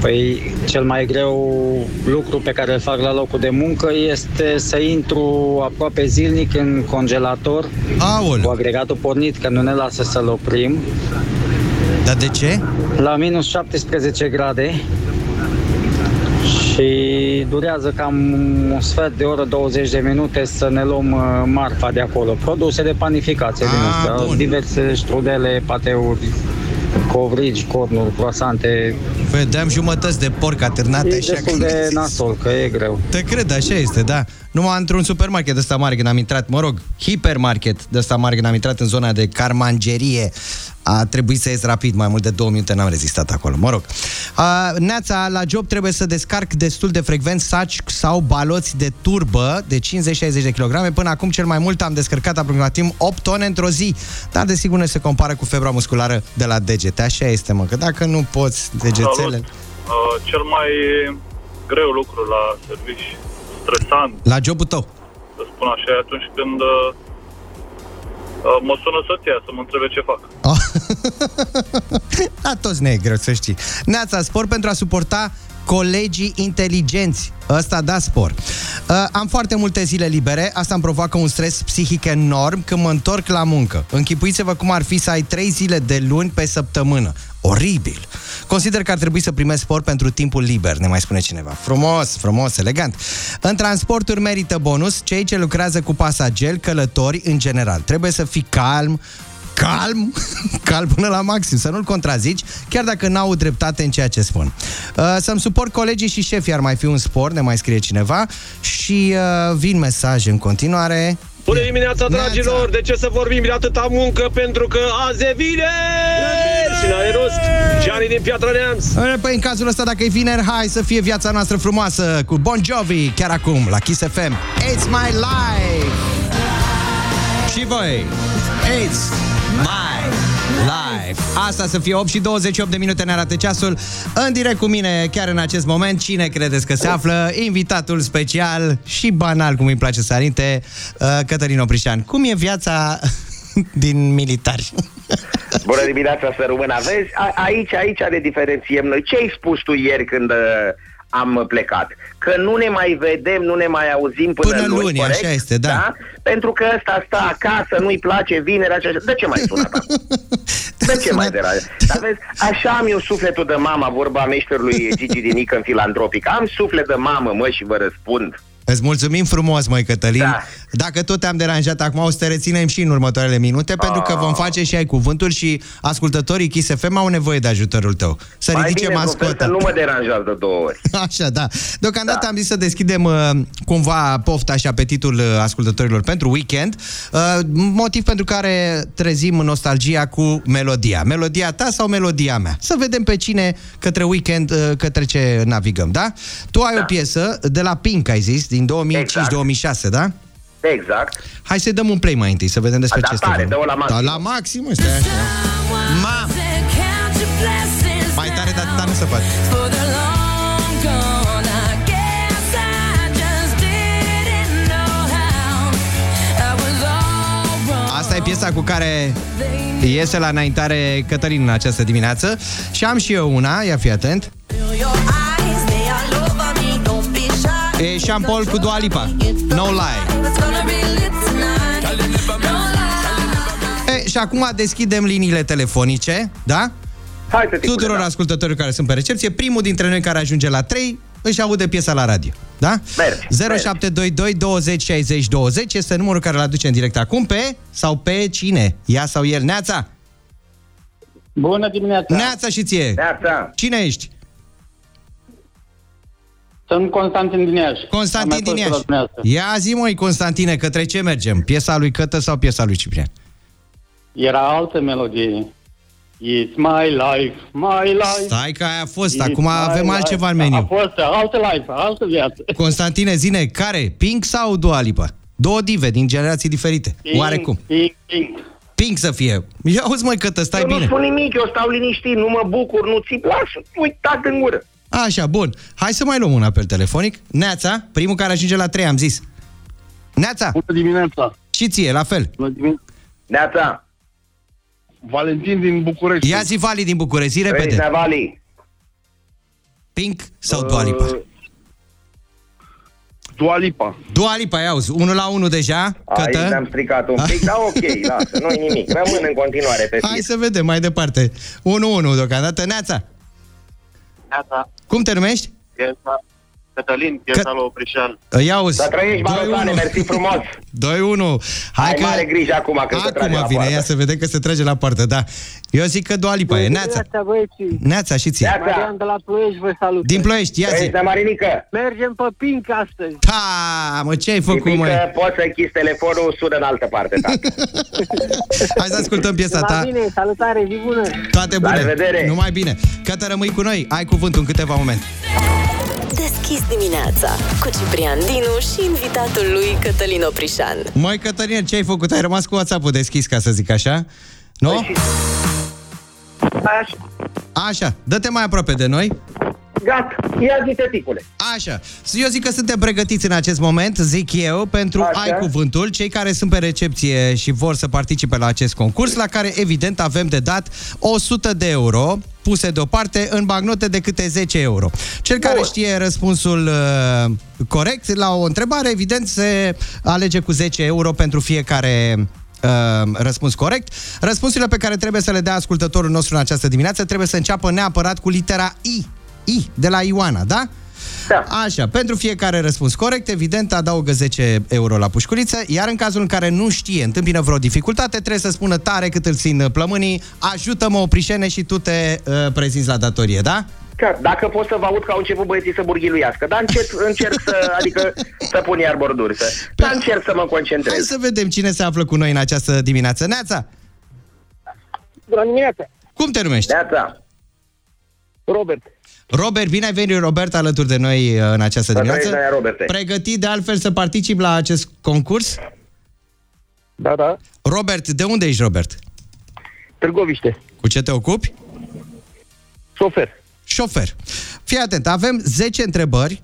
Păi, cel mai greu lucru pe care îl fac la locul de muncă este să intru aproape zilnic în congelator Aoleu. cu agregatul pornit, că nu ne lasă să-l oprim. Dar de ce? La minus 17 grade și durează cam un sfert de oră, 20 de minute să ne luăm uh, marfa de acolo. Produse de panificație din astea, diverse strudele, pateuri, covrigi, cornuri, croasante. Vedeam jumătăți de porc atârnate E așa destul că- de nasol, că e greu. Te cred, așa este, da. Numai într-un supermarket de ăsta mare când am intrat, mă rog, hipermarket de ăsta mare când am intrat în zona de carmangerie, a trebuit să ies rapid, mai mult de două minute n-am rezistat acolo, mă rog. A, neața, la job trebuie să descarc destul de frecvent saci sau baloți de turbă de 50-60 de kg. Până acum cel mai mult am descărcat aproximativ 8 tone într-o zi, dar desigur nu se compară cu febra musculară de la degete. Așa este, mă, că dacă nu poți degețele... Salut. Uh, cel mai greu lucru la servici, stresant, La jobul tău. să spun așa, e atunci când uh, uh, mă sună soția să mă întrebe ce fac. La toți ne e greu, să știi. Neața, spor pentru a suporta colegii inteligenți. Ăsta da spor. Uh, am foarte multe zile libere, asta îmi provoacă un stres psihic enorm când mă întorc la muncă. Închipuiți-vă cum ar fi să ai trei zile de luni pe săptămână. Oribil. Consider că ar trebui să primesc spor pentru timpul liber, ne mai spune cineva. Frumos, frumos, elegant. În transporturi merită bonus cei ce lucrează cu pasageri, călători în general. Trebuie să fii calm, calm, calm până la maxim, să nu-l contrazici, chiar dacă n-au dreptate în ceea ce spun. Uh, să-mi suport colegii și șefii ar mai fi un spor, ne mai scrie cineva, și uh, vin mesaje în continuare. Bună dimineața, dragilor! De ce să vorbim de atâta muncă? Pentru că azi e vineri! Și n-are rost! Gianni din Piatra Neamț! Uh, Păi în cazul ăsta, dacă e vineri, hai să fie viața noastră frumoasă cu Bon Jovi, chiar acum, la Kiss FM. It's my life! Și voi, it's my life! Asta să fie 8 și 28 de minute ne arată ceasul. În direct cu mine, chiar în acest moment, cine credeți că se află? Invitatul special și banal, cum îi place să arinte, uh, Cătălin Oprișan. Cum e viața din militari? Bună dimineața, să rămână. Vezi, a, aici, aici ne diferențiem noi. Ce ai spus tu ieri când uh, am plecat? Că nu ne mai vedem, nu ne mai auzim până, Până luni, corect? așa este, da. Pentru că ăsta stă acasă, nu-i place vineri, așa. De ce mai sunat acum? De ce mai deraj? Dar vezi, așa am eu sufletul de mamă, vorba meșterului Gigi Dinică în filantropic. Am suflet de mamă, mă, și vă răspund. Îți mulțumim frumos, măi, Cătălin. Da. Dacă tot te-am deranjat acum, o să te reținem și în următoarele minute, pentru că vom face și ai cuvântul și ascultătorii Kiss FM au nevoie de ajutorul tău. Să mai ridice bine, mascota. profesor, nu mă deranjează de două ori. Așa, da. Deocamdată da. am zis să deschidem uh, cumva pofta și apetitul uh, ascultătorilor pentru weekend, uh, motiv pentru care trezim nostalgia cu melodia. Melodia ta sau melodia mea? Să vedem pe cine către weekend, uh, către ce navigăm, da? Tu ai da. o piesă de la Pink, ai zis, din 2005-2006, da? Exact. Hai să-i dăm un play mai întâi, să vedem despre Da, ce este tare, vorba. dă-o la maxim. Da, la maxim, ăsta e așa. Ma! Mai tare de atâta nu se poate. Asta e piesa cu care iese la înaintare Cătălin în această dimineață și am și eu una, ia fi atent. E Sean Paul cu Dua Lipa. No lie. E, și acum deschidem liniile telefonice, da? Hai să Tuturor ascultătorilor care sunt pe recepție, primul dintre noi care ajunge la 3 își aude piesa la radio. Da? Mergi, 0722 20 60 20 este numărul care îl aduce în direct acum pe sau pe cine? Ea sau el? Neața? Bună dimineața! Neața și ție! Neața! Cine ești? Sunt Constantin din Iași. Constantin Am mai din fost la Iași. dumneavoastră. Ia zi, măi, Constantine, către ce mergem? Piesa lui Cătă sau piesa lui Ciprian? Era altă melodie. It's my life, my life. Stai că aia a fost, It's acum my avem life. altceva în A meniu. fost altă life, altă viață. Constantine, zine, care? Pink sau Dua Lipa? Două dive din generații diferite. Oarecum. Pink, pink. Pink să fie. Ia uzi, măi, Cătă, stai eu bine. nu spun nimic, eu stau liniștit, nu mă bucur, nu ți lasă, uitat în gură. Așa, bun. Hai să mai luăm un apel telefonic. Neața, primul care ajunge la 3, am zis. Neața. Bună dimineața. Și ție, la fel. Bună dimineața. Neața. Valentin din București. Ia zi Vali din București, zi repede. Trăiți, Vali. Pink sau Dua Lipa? Uh, Dua Lipa. Dua Lipa, ia uzi, 1 la 1 deja. Aici ne-am stricat un pic, dar ok, lasă, nu-i nimic, rămân în continuare pe Hai fir. să vedem mai departe. 1-1 deocamdată. Neața, Neața. cum te numești? Piesa. Cătălin, piesa lui Oprișan. Ia uzi. Să trăiești, Balotane, mersi frumos. 2-1. Hai Ai că... mare grijă acum când se trage Acum la vine, poartă. ia să vedem că se trage la poartă, da. Eu zic că Dua Lipa e. Neața. băieții. Neața și ție. Marian de la Ploiești vă salut. Din Ploiești, ia zi. Trăiești, Marinică. Mergem pe Pink astăzi. Ha, mă, ce ai făcut, Tipică, măi? poți să închizi telefonul, sună în altă parte, tată. Hai să ascultăm piesa ta. bine, salutare, zi bună. Toate bune. La revedere. Numai bine. Cătă, rămâi cu noi. Ai cuvântul în câteva momente. Deschis dimineața cu Ciprian Dinu și invitatul lui Cătălin Oprișan. Măi, Cătălin, ce ai făcut? Ai rămas cu WhatsApp-ul deschis, ca să zic așa? Nu? Așa. Așa, dă-te mai aproape de noi. Gata, ia zi tipule. Așa, eu zic că suntem pregătiți în acest moment, zic eu, pentru Așa. Ai Cuvântul, cei care sunt pe recepție și vor să participe la acest concurs, la care evident avem de dat 100 de euro puse deoparte în bagnote de câte 10 euro. Cel care știe răspunsul uh, corect la o întrebare, evident, se alege cu 10 euro pentru fiecare uh, răspuns corect. Răspunsurile pe care trebuie să le dea ascultătorul nostru în această dimineață trebuie să înceapă neapărat cu litera I. I, de la Ioana, da? Da. Așa, pentru fiecare răspuns corect, evident, adaugă 10 euro la pușculiță, iar în cazul în care nu știe, întâmpină vreo dificultate, trebuie să spună tare cât îl țin plămânii, ajută-mă oprișene și tu te uh, prezinți la datorie, da? Chiar, dacă pot să vă aud că au început băieții să burghiluiască, dar încerc, încerc să, adică să pun iar borduri, să, dar încerc să mă concentrez. Hai să vedem cine se află cu noi în această dimineață. Neața, Bună dimineața. cum te numești? Neața. Robert. Robert, bine ai venit, Robert, alături de noi uh, în această Să dimineață. trăiești, Aia, Roberte. Pregătit de altfel să participi la acest concurs? Da, da. Robert, de unde ești, Robert? Târgoviște. Cu ce te ocupi? Șofer. Șofer. Fii atent, avem 10 întrebări,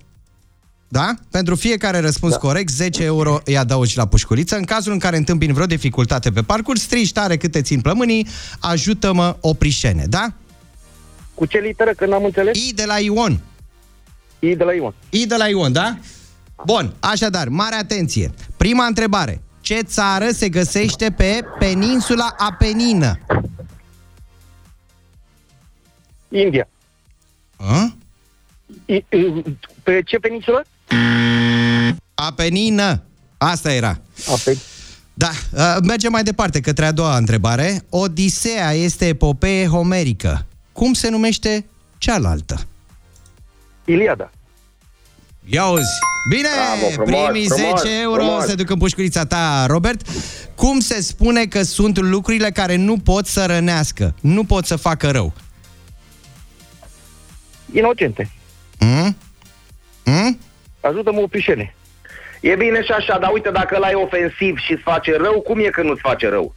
da? Pentru fiecare răspuns da. corect, 10 euro îi adaugi la pușculiță. În cazul în care întâmpini vreo dificultate pe parcurs, strigi tare cât te țin plămânii, ajută-mă oprișene, da? Cu ce literă, că n-am înțeles? I de la Ion. I de la Ion. I de la Ion, da? Bun, așadar, mare atenție. Prima întrebare. Ce țară se găsește pe peninsula Apenină? India. A? I, I, pe ce peninsulă? Apenină. Asta era. Ape... Da, uh, mergem mai departe către a doua întrebare. Odiseea este epopee homerică. Cum se numește cealaltă? Iliada. Ia uzi. Bine, Bravo, frumos, primii frumos, 10 euro frumos. se duc în pușculița ta, Robert. Cum se spune că sunt lucrurile care nu pot să rănească, nu pot să facă rău? Inocente. Mm? Mm? Ajută-mă oprișene. E bine și așa, dar uite, dacă ăla e ofensiv și îți face rău, cum e că nu-ți face rău?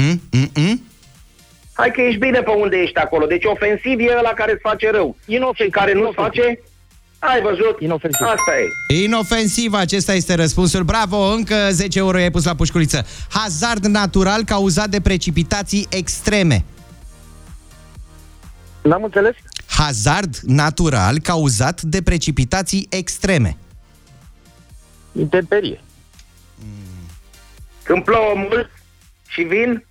Mm? Mm? Mm? Hai că ești bine pe unde ești acolo. Deci ofensiv e ăla care îți face rău. Inofensiv. Și care nu-ți face... Ai văzut? Inofensiv. Asta e. Inofensiv, acesta este răspunsul. Bravo, încă 10 euro i-ai pus la pușculiță. Hazard natural cauzat de precipitații extreme. N-am înțeles? Hazard natural cauzat de precipitații extreme. Intemperie. Când plouă mult și vin,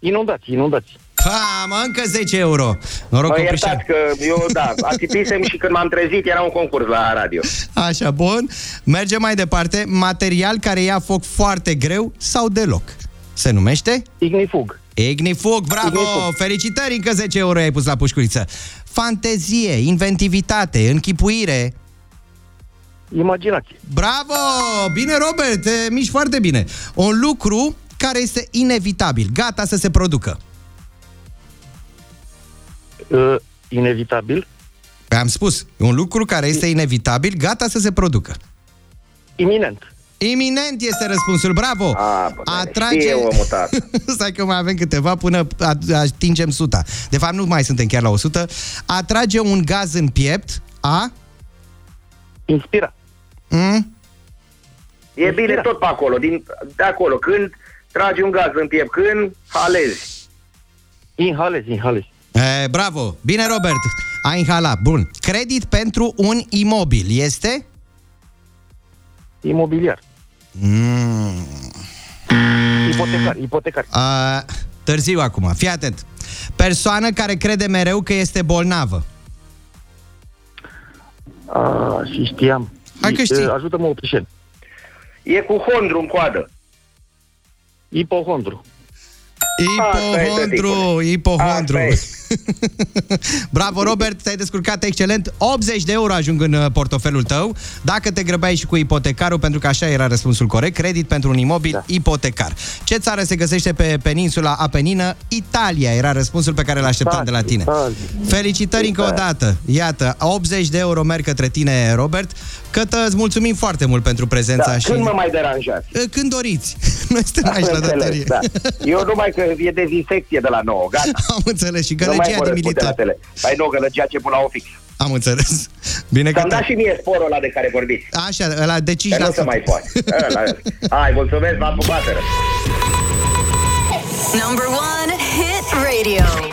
Inundați, inundați. Ha, mă, încă 10 euro. Noroc mă cu iertați că eu, da, atipisem și când m-am trezit era un concurs la radio. Așa, bun. Mergem mai departe. Material care ia foc foarte greu sau deloc. Se numește? Ignifug. Ignifug, bravo! Ignifug. Felicitări, încă 10 euro ai pus la pușculiță. Fantezie, inventivitate, închipuire. Imaginație. Bravo! Bine, Robert, te miști foarte bine. Un lucru care este inevitabil, gata să se producă. Uh, inevitabil. Am spus, un lucru care este inevitabil, gata să se producă. Iminent. Iminent este răspunsul, bravo! A, bă, Atrage... știe omul tată. Stai că mai avem câteva până a- atingem suta. De fapt, nu mai suntem chiar la 100. Atrage un gaz în piept, a... Inspira. Mm? E bine tot pe acolo, din, de acolo. Când tragi un gaz în piept, când halezi. Inhalezi, inhalezi. E, bravo! Bine, Robert! Ai inhalat. Bun. Credit pentru un imobil este? Imobiliar. Mm. Ipotecar, ipotecar. A, târziu acum. Fii atent. Persoană care crede mereu că este bolnavă. A, și știam. Hai că știi. Uh, Ajută-mă, Oprișen. E cu hondru în coadă. Hipojondro. Hipojondro, hipojondro. Bravo, Robert, te-ai descurcat excelent. 80 de euro ajung în uh, portofelul tău. Dacă te grăbeai și cu ipotecarul, pentru că așa era răspunsul corect, credit pentru un imobil da. ipotecar. Ce țară se găsește pe peninsula Apenină? Italia era răspunsul pe care l-așteptam de la tine. Felicitări încă o dată. Iată, 80 de euro merg către tine, Robert. Cătă, îți mulțumim foarte mult pentru prezența Da, și... când mă mai deranjați? Când doriți. Noi suntem aici la Înțeles, datorie. da. Eu numai că e dezinfecție de la 9, gata. Am înțeles și Nu mai gălăgia mă de răspund de la militar. tele. Păi nu, gălăgia ce pun la ofix. Am înțeles. Bine că Să-mi dați și mie sporul ăla de care vorbiți. Așa, ăla de 5%. Că nu se mai poate. Ăla, ăla. Hai, mulțumesc, v-am pupateră. Number one hit radio.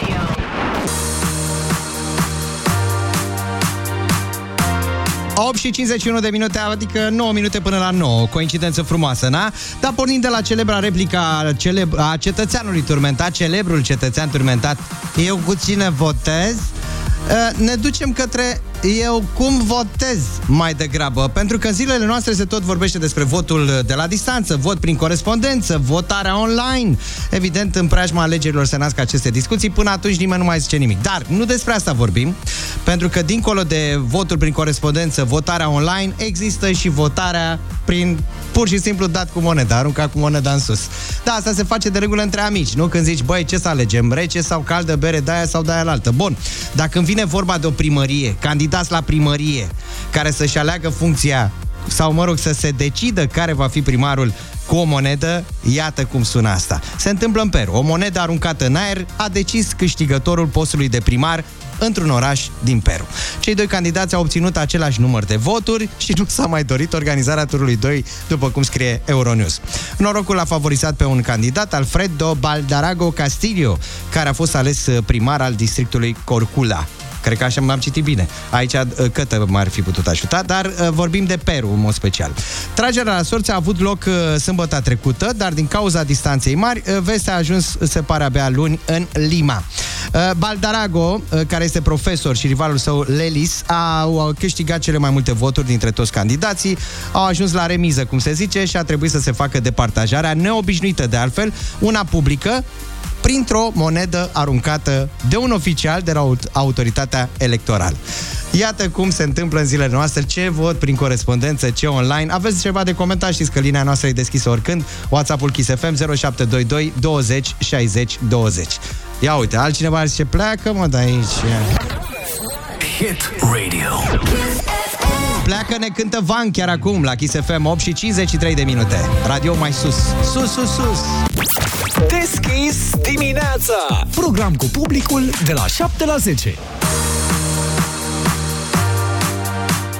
8 și 51 de minute, adică 9 minute până la 9. Coincidență frumoasă, na? Dar pornind de la celebra replica a, celeb- a cetățeanului turmentat, celebrul cetățean turmentat, eu cu cine votez, eh, ne ducem către eu cum votez mai degrabă, pentru că în zilele noastre se tot vorbește despre votul de la distanță, vot prin corespondență, votarea online. Evident, în preajma alegerilor se nasc aceste discuții, până atunci nimeni nu mai zice nimic. Dar nu despre asta vorbim, pentru că dincolo de votul prin corespondență, votarea online, există și votarea prin pur și simplu dat cu moneda, aruncat cu moneda în sus. Da, asta se face de regulă între amici, nu? Când zici, băi, ce să alegem, rece sau caldă, bere de aia sau de aia la altă. Bun, dacă când vine vorba de o primărie, candidați la primărie, care să-și aleagă funcția sau, mă rog, să se decidă care va fi primarul cu o monedă, iată cum sună asta. Se întâmplă în Peru. O monedă aruncată în aer a decis câștigătorul postului de primar într-un oraș din Peru. Cei doi candidați au obținut același număr de voturi și nu s-a mai dorit organizarea turului 2, după cum scrie Euronews. Norocul a favorizat pe un candidat, Alfredo Baldarago Castillo, care a fost ales primar al districtului Corcula. Cred că așa m-am citit bine. Aici uh, Cătă m-ar fi putut ajuta, dar uh, vorbim de Peru în mod special. Tragerea la sorți a avut loc uh, sâmbătă trecută, dar din cauza distanței mari, uh, vestea a ajuns, se pare, abia luni în Lima. Uh, Baldarago, uh, care este profesor și rivalul său Lelis, au au câștigat cele mai multe voturi dintre toți candidații, au ajuns la remiză, cum se zice, și a trebuit să se facă departajarea neobișnuită de altfel, una publică, printr-o monedă aruncată de un oficial de la aut- autoritatea electorală. Iată cum se întâmplă în zilele noastre, ce vot prin corespondență, ce online. Aveți ceva de comentat, știți că linia noastră e deschisă oricând. WhatsApp-ul Kiss FM 0722 20 60 20. Ia uite, altcineva zice, pleacă mă de aici. Hit Radio. Pleacă ne cântă Van chiar acum la Kiss FM 8 și 53 de minute. Radio mai sus. Sus, sus, sus. Deschis dimineața. Program cu publicul de la 7 la 10.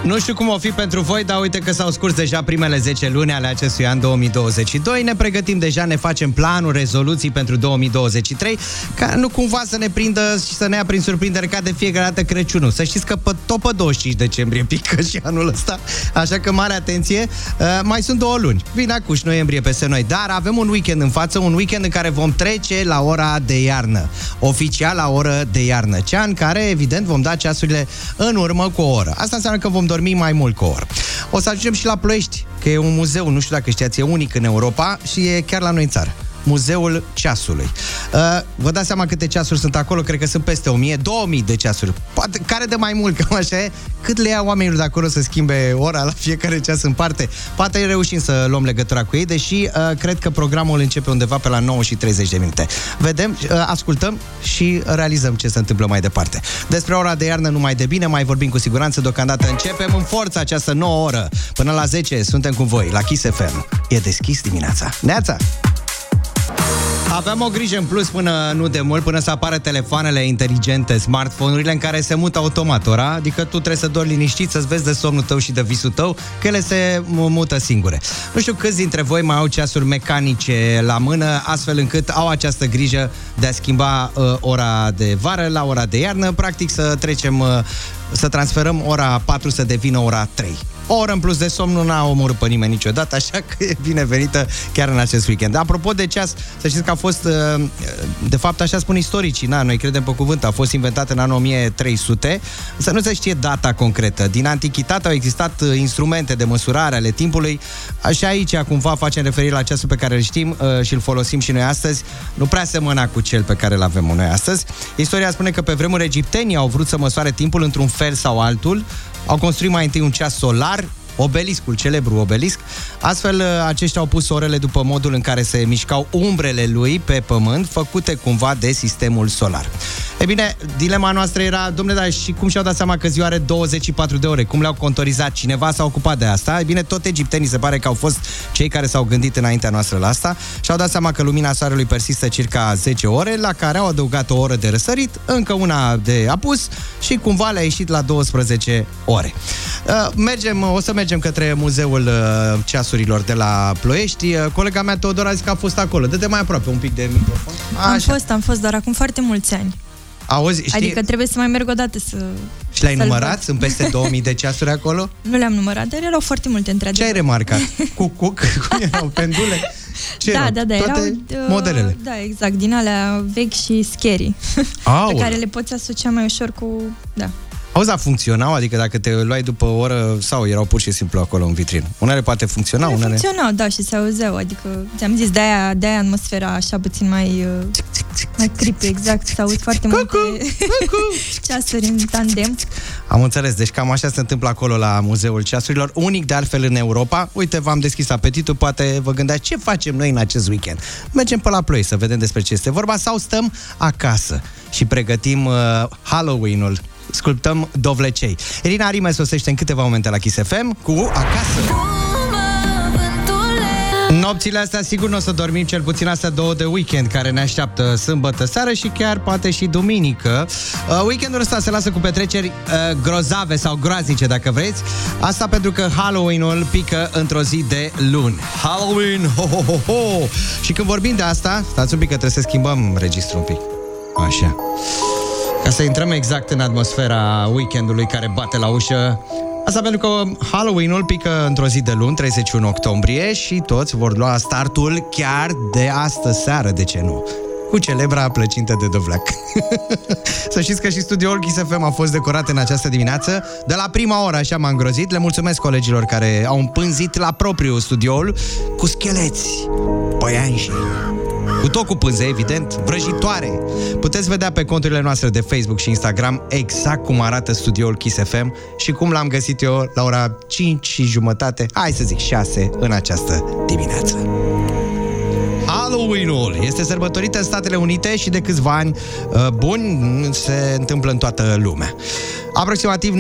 Nu știu cum o fi pentru voi, dar uite că s-au scurs deja primele 10 luni ale acestui an 2022. Ne pregătim deja, ne facem planuri, rezoluții pentru 2023, ca nu cumva să ne prindă și să ne ia prin surprindere ca de fiecare dată Crăciunul. Să știți că pe, tot pe 25 decembrie pică și anul ăsta, așa că mare atenție. Uh, mai sunt două luni. Vine acum și noiembrie peste noi, dar avem un weekend în față, un weekend în care vom trece la ora de iarnă. Oficial la oră de iarnă. Cea în care, evident, vom da ceasurile în urmă cu o oră. Asta înseamnă că vom dormi mai mult cu o oră. O să ajungem și la Ploiești, că e un muzeu, nu știu dacă știați, e unic în Europa și e chiar la noi în țară. Muzeul Ceasului. Uh, vă dați seama câte ceasuri sunt acolo? Cred că sunt peste 1000, 2000 de ceasuri. Poate, care de mai mult, cam așa e? Cât le ia oamenilor de acolo să schimbe ora la fiecare ceas în parte? Poate reușim să luăm legătura cu ei, deși uh, cred că programul începe undeva pe la 9 și 30 de minute. Vedem, uh, ascultăm și realizăm ce se întâmplă mai departe. Despre ora de iarnă numai de bine, mai vorbim cu siguranță. Deocamdată începem în forță această nouă oră. Până la 10 suntem cu voi la Kiss FM. E deschis dimineața. Neața! Aveam o grijă în plus până nu de mult, până să apară telefoanele inteligente, smartphone-urile în care se mută automat ora, adică tu trebuie să dormi liniștit, să-ți vezi de somnul tău și de visul tău, că ele se mută singure. Nu știu câți dintre voi mai au ceasuri mecanice la mână, astfel încât au această grijă de a schimba uh, ora de vară la ora de iarnă, practic să trecem, uh, să transferăm ora 4 să devină ora 3. O oră în plus de somn nu n-a omorât pe nimeni niciodată, așa că e binevenită chiar în acest weekend. Apropo de ceas, să știți că a fost, uh, de fapt așa spun istoricii, na, noi credem pe cuvânt, a fost inventat în anul 1300, să nu se știe data concretă. Din antichitate au existat uh, instrumente de măsurare ale timpului, așa aici cumva facem referire la ceasul pe care îl știm uh, și îl folosim și noi astăzi, nu prea semăna cu cel pe care îl avem noi astăzi. Istoria spune că pe vremuri egiptenii au vrut să măsoare timpul într-un fel sau altul, au construit mai întâi un ceas solar, obeliscul, celebru obelisc. Astfel, uh, aceștia au pus orele după modul în care se mișcau umbrele lui pe pământ, făcute cumva de sistemul solar. E bine, dilema noastră era, domnule, dar și cum și-au dat seama că ziua are 24 de ore? Cum le-au contorizat? Cineva s-a ocupat de asta? E bine, tot egiptenii se pare că au fost cei care s-au gândit înaintea noastră la asta și-au dat seama că lumina soarelui persistă circa 10 ore, la care au adăugat o oră de răsărit, încă una de apus și cumva le-a ieșit la 12 ore. Uh, mergem, o să mergem către Muzeul uh, Ceasurilor de la Ploiești. Uh, colega mea, Teodora, a zis că a fost acolo. Dă-te mai aproape un pic de microfon. Așa. Am fost, am fost, doar acum foarte mulți ani. Auzi, știi... Adică trebuie să mai merg o dată să... Și le-ai numărat? Sunt peste 2000 de ceasuri acolo? Nu le-am numărat, dar erau foarte multe între Ce ai remarcat? Cu cuc? Cum erau? Pendule? Ce da, erau? da, da, Toate erau... modelele. Da, exact, din alea vechi și scary. Aoleu. pe care le poți asocia mai ușor cu... Da. Auzi, dar funcționau? Adică dacă te luai după o oră sau erau pur și simplu acolo în vitrină? Unele poate funcționa, Ele unele... funcționau, da, și se auzeau, adică ți-am zis, de-aia, de-aia atmosfera așa puțin mai, uh, mai creepy, exact, se aud foarte multe ceasuri în tandem. Am înțeles, deci cam așa se întâmplă acolo la Muzeul Ceasurilor, unic de altfel în Europa. Uite, v-am deschis apetitul, poate vă gândeați ce facem noi în acest weekend. Mergem pe la ploi să vedem despre ce este vorba sau stăm acasă și pregătim uh, Halloween-ul sculptăm dovlecei. Irina Rime sosește în câteva momente la Kiss FM cu Acasă. Nopțile astea sigur nu o să dormim cel puțin astea două de weekend care ne așteaptă sâmbătă seară și chiar poate și duminică. Uh, weekendul ăsta se lasă cu petreceri uh, grozave sau groaznice dacă vreți. Asta pentru că Halloween-ul pică într-o zi de luni. Halloween! Ho, ho, ho, ho! Și când vorbim de asta, stați un pic că trebuie să schimbăm registrul un pic. Așa. Ca să intrăm exact în atmosfera weekendului care bate la ușă. Asta pentru că Halloween-ul pică într-o zi de luni, 31 octombrie, și toți vor lua startul chiar de astă seară, de ce nu? Cu celebra plăcintă de dovleac. să știți că și studioul Kiss FM a fost decorat în această dimineață. De la prima oră, așa m-am îngrozit. Le mulțumesc colegilor care au împânzit la propriu studioul cu scheleți, păianji, cu tot cu pânze, evident, vrăjitoare. Puteți vedea pe conturile noastre de Facebook și Instagram exact cum arată studioul Kiss FM și cum l-am găsit eu la ora 5 și jumătate, hai să zic 6, în această dimineață. Halloween-ul este sărbătorit în Statele Unite și de câțiva ani uh, buni se întâmplă în toată lumea. Aproximativ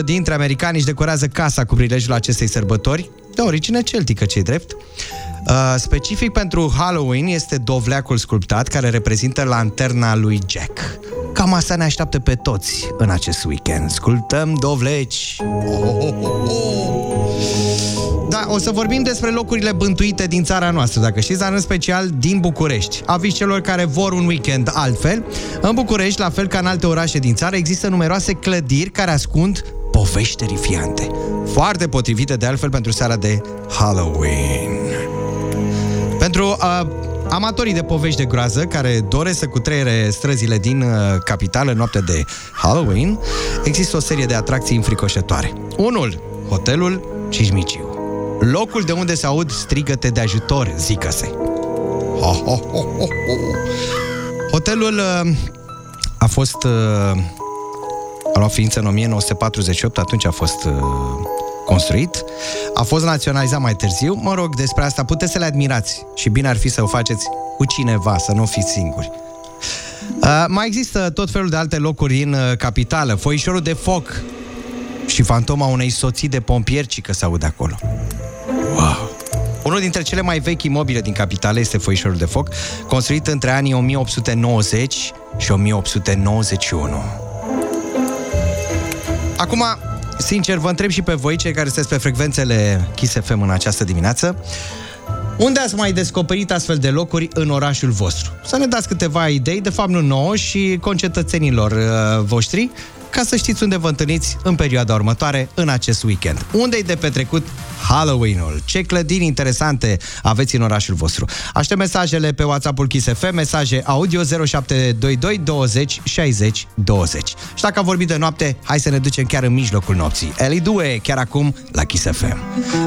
90% dintre americani își decorează casa cu prilejul acestei sărbători, de origine celtică, cei drept. Uh, specific pentru Halloween este dovleacul sculptat care reprezintă lanterna lui Jack. Cam asta ne așteaptă pe toți în acest weekend. Sculptăm dovleci. Oh, oh, oh, oh. Da, o să vorbim despre locurile bântuite din țara noastră, dacă știți, dar în special din București. Aviz celor care vor un weekend altfel. În București, la fel ca în alte orașe din țară, există numeroase clădiri care ascund povești terifiante. Foarte potrivite de altfel pentru seara de Halloween. Pentru uh, amatorii de povești de groază care doresc să cutreiere străzile din uh, capitală în noaptea de Halloween, există o serie de atracții înfricoșătoare. Unul, hotelul Cismiciu. Locul de unde se aud strigăte de ajutor, zică-se. Oh, oh, oh, oh, oh. Hotelul uh, a fost uh, a luat ființă în 1948, atunci a fost uh, construit. A fost naționalizat mai târziu. Mă rog, despre asta puteți să le admirați și bine ar fi să o faceți cu cineva, să nu fiți singuri. Uh, mai există tot felul de alte locuri în uh, capitală. Foișorul de foc și fantoma unei soții de pompieri, că se aude acolo. Wow! Unul dintre cele mai vechi imobile din capitală este Foișorul de Foc, construit între anii 1890 și 1891. Acum, sincer, vă întreb și pe voi, cei care sunteți pe frecvențele Kiss FM în această dimineață, unde ați mai descoperit astfel de locuri în orașul vostru? Să ne dați câteva idei, de fapt nu nouă, și concetățenilor uh, voștri, ca să știți unde vă întâlniți în perioada următoare, în acest weekend. Unde-i de petrecut Halloween-ul? Ce clădiri interesante aveți în orașul vostru? Aștept mesajele pe WhatsApp-ul Kiss FM, mesaje audio 0722 20 60 20. Și dacă am vorbit de noapte, hai să ne ducem chiar în mijlocul nopții. Eli Due, chiar acum, la Kiss FM.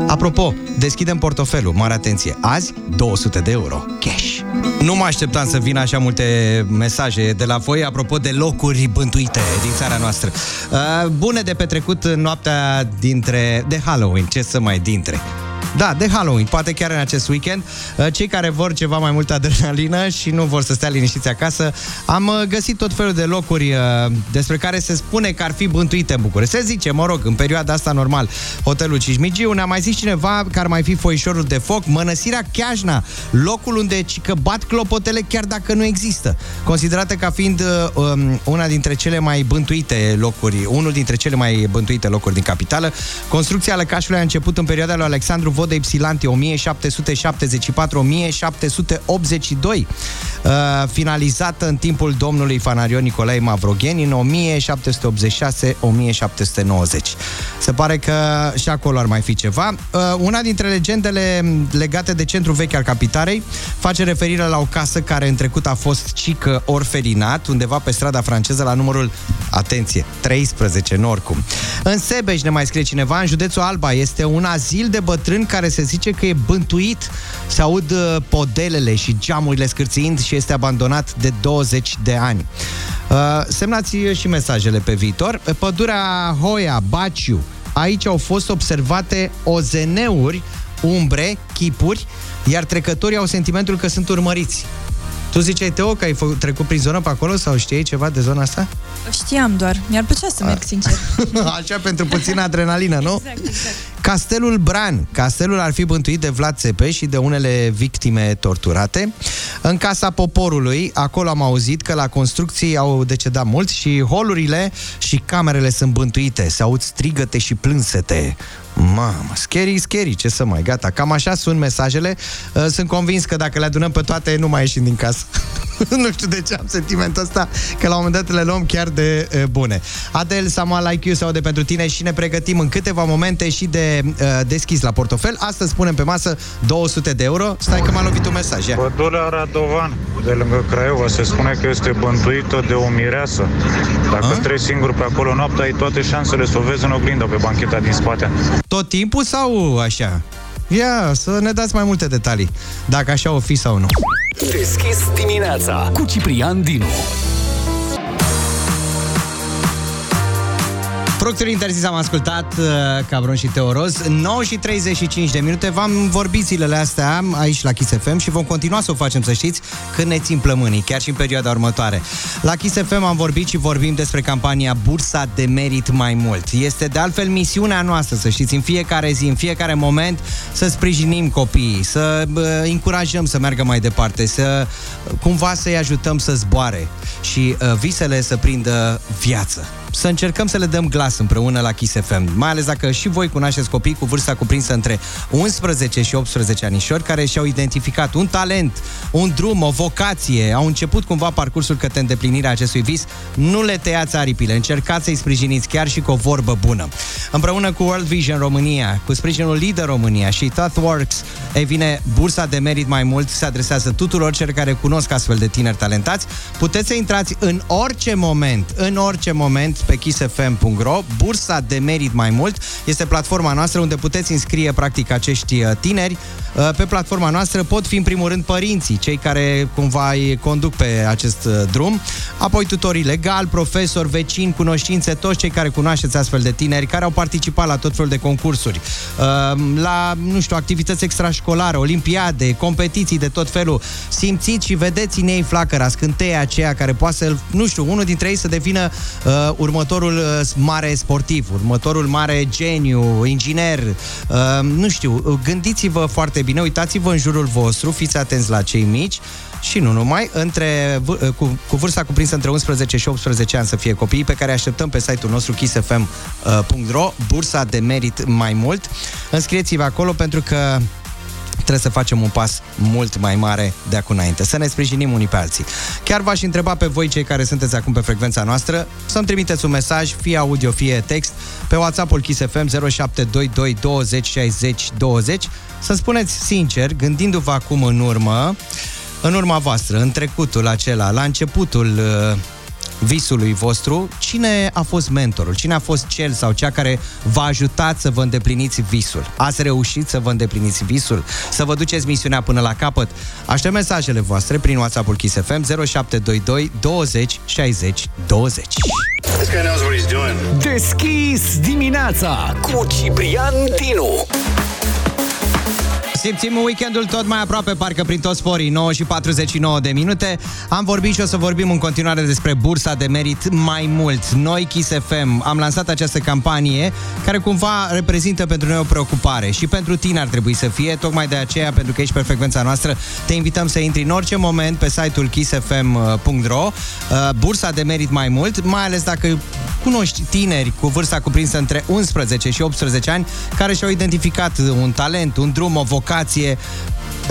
Apropo, deschidem portofelul, mare atenție, azi 200 de euro, cash. Nu mă așteptam să vină așa multe mesaje de la voi apropo de locuri bântuite din țara noastră. Uh, bune de petrecut în noaptea dintre de Halloween, ce să mai dintre. Da, de Halloween, poate chiar în acest weekend. Uh, Cei care vor ceva mai multă adrenalină și nu vor să stea liniștiți acasă, am uh, găsit tot felul de locuri uh, despre care se spune că ar fi bântuite în București. Se zice, mă rog, în perioada asta normal, Hotelul Cismigiu, ne-a mai zis cineva că ar mai fi foișorul de foc, Mănăsirea Chiajna, locul unde că bat clopotele chiar dacă nu există. Considerată ca fiind uh, um, una dintre cele mai bântuite locuri, unul dintre cele mai bântuite locuri din capitală. Construcția lăcașului a început în perioada lui Alexandru Vodei Psilante 1774-1782, uh, finalizată în timpul domnului Fanarion Nicolae Mavrogheni în 1786-1790. Se pare că și acolo ar mai fi ceva. Uh, Una dintre legendele legate de centrul vechi al capitalei face referire la o casă care în trecut a fost cică orfelinat, undeva pe strada franceză la numărul, atenție, 13, nu oricum. În Sebeș ne mai scrie cineva, în județul Alba este un azil de bătrâni care se zice că e bântuit. Se aud uh, podelele și geamurile scârțiind și este abandonat de 20 de ani. Uh, semnați și mesajele pe viitor. Pădurea Hoia, Baciu, aici au fost observate ozeneuri, umbre, chipuri, iar trecătorii au sentimentul că sunt urmăriți. Tu ziceai, Teo, că ai fă- trecut prin zonă pe acolo sau știai ceva de zona asta? Știam doar. Mi-ar plăcea să merg, sincer. Așa pentru puțină adrenalină, nu? Exact, exact. Castelul Bran. Castelul ar fi bântuit de Vlad Țepeș și de unele victime torturate. În Casa Poporului, acolo am auzit că la construcții au decedat mulți și holurile și camerele sunt bântuite. Se aud strigăte și plânsete. Mamă, scary, scary, ce să mai, gata. Cam așa sunt mesajele. Uh, Sunt convins că dacă le adunăm pe toate, nu mai ieșim din casă. nu știu de ce am sentimentul ăsta, că la un moment dat le luăm chiar de e, bune. Adel, Someone Like You sau de pentru tine și ne pregătim în câteva momente și de uh, deschis la portofel. Astăzi punem pe masă 200 de euro. Stai că m-a lovit un mesaj, ia. Pădurea Radovan, de lângă Craiova, se spune că este bântuită de o mireasă. Dacă A? treci singur pe acolo noaptea, ai toate șansele să o vezi în oglindă pe bancheta din spate. Tot timpul sau așa? Ia, să ne dați mai multe detalii, dacă așa o fi sau nu. Deschis dimineața cu Ciprian Dinu. Fructuri interzis am ascultat uh, Cabron și Teoroz 9 și 35 de minute. V-am vorbit zilele astea aici la Kiss FM Și vom continua să o facem, să știți Când ne țin plămânii, chiar și în perioada următoare. La Kiss FM am vorbit și vorbim despre campania Bursa de Merit Mai Mult. Este de altfel misiunea noastră, să știți În fiecare zi, în fiecare moment Să sprijinim copiii Să uh, încurajăm să meargă mai departe Să cumva să-i ajutăm să zboare Și uh, visele să prindă viață să încercăm să le dăm glas împreună la Kiss FM, mai ales dacă și voi cunoașteți copii cu vârsta cuprinsă între 11 și 18 anișori care și-au identificat un talent, un drum, o vocație, au început cumva parcursul către îndeplinirea acestui vis, nu le tăiați aripile, încercați să-i sprijiniți chiar și cu o vorbă bună. Împreună cu World Vision România, cu sprijinul Leader România și ThoughtWorks, ei vine, bursa de merit mai mult se adresează tuturor celor care cunosc astfel de tineri talentați. Puteți să intrați în orice moment, în orice moment pe kissfm.ro. Bursa de merit mai mult este platforma noastră unde puteți înscrie practic acești uh, tineri. Uh, Pe platforma noastră pot fi în primul rând părinții, cei care cumva îi conduc pe acest uh, drum, apoi tutorii legal, profesori, vecini, cunoștințe, toți cei care cunoașteți astfel de tineri care au participat la tot felul de concursuri, uh, la, nu știu, activități extrașcolare, olimpiade, competiții de tot felul. Simțiți și vedeți în ei flacăra, scânteia aceea care poate să, nu știu, unul dintre ei să devină uh, următorul uh, mare sportiv, următorul mare geniu, inginer, uh, nu știu, uh, gândiți-vă foarte bine, uitați-vă în jurul vostru, fiți atenți la cei mici și nu numai, între, v- uh, cu, cu vârsta cuprinsă între 11 și 18 ani să fie copiii pe care așteptăm pe site-ul nostru kissfm.ro, bursa de merit mai mult. Înscrieți-vă acolo pentru că trebuie să facem un pas mult mai mare de acum înainte, să ne sprijinim unii pe alții. Chiar v-aș întreba pe voi, cei care sunteți acum pe frecvența noastră, să-mi trimiteți un mesaj, fie audio, fie text, pe WhatsApp-ul Kiss FM 0722 20 60 20, să spuneți sincer, gândindu-vă acum în urmă, în urma voastră, în trecutul acela, la începutul uh, visului vostru, cine a fost mentorul? Cine a fost cel sau cea care v-a ajutat să vă îndepliniți visul? Ați reușit să vă îndepliniți visul? Să vă duceți misiunea până la capăt? Aștept mesajele voastre prin WhatsApp-ul Kiss FM 0722 20 60 20. Deschis dimineața cu Ciprian Dinu. Simțim weekendul tot mai aproape, parcă prin toți sporii, 9 și 49 de minute. Am vorbit și o să vorbim în continuare despre bursa de merit mai mult. Noi, Kiss FM, am lansat această campanie care cumva reprezintă pentru noi o preocupare și pentru tine ar trebui să fie, tocmai de aceea, pentru că ești pe frecvența noastră, te invităm să intri în orice moment pe site-ul kissfm.ro uh, bursa de merit mai mult, mai ales dacă cunoști tineri cu vârsta cuprinsă între 11 și 18 ani care și-au identificat un talent, un drum, o vocație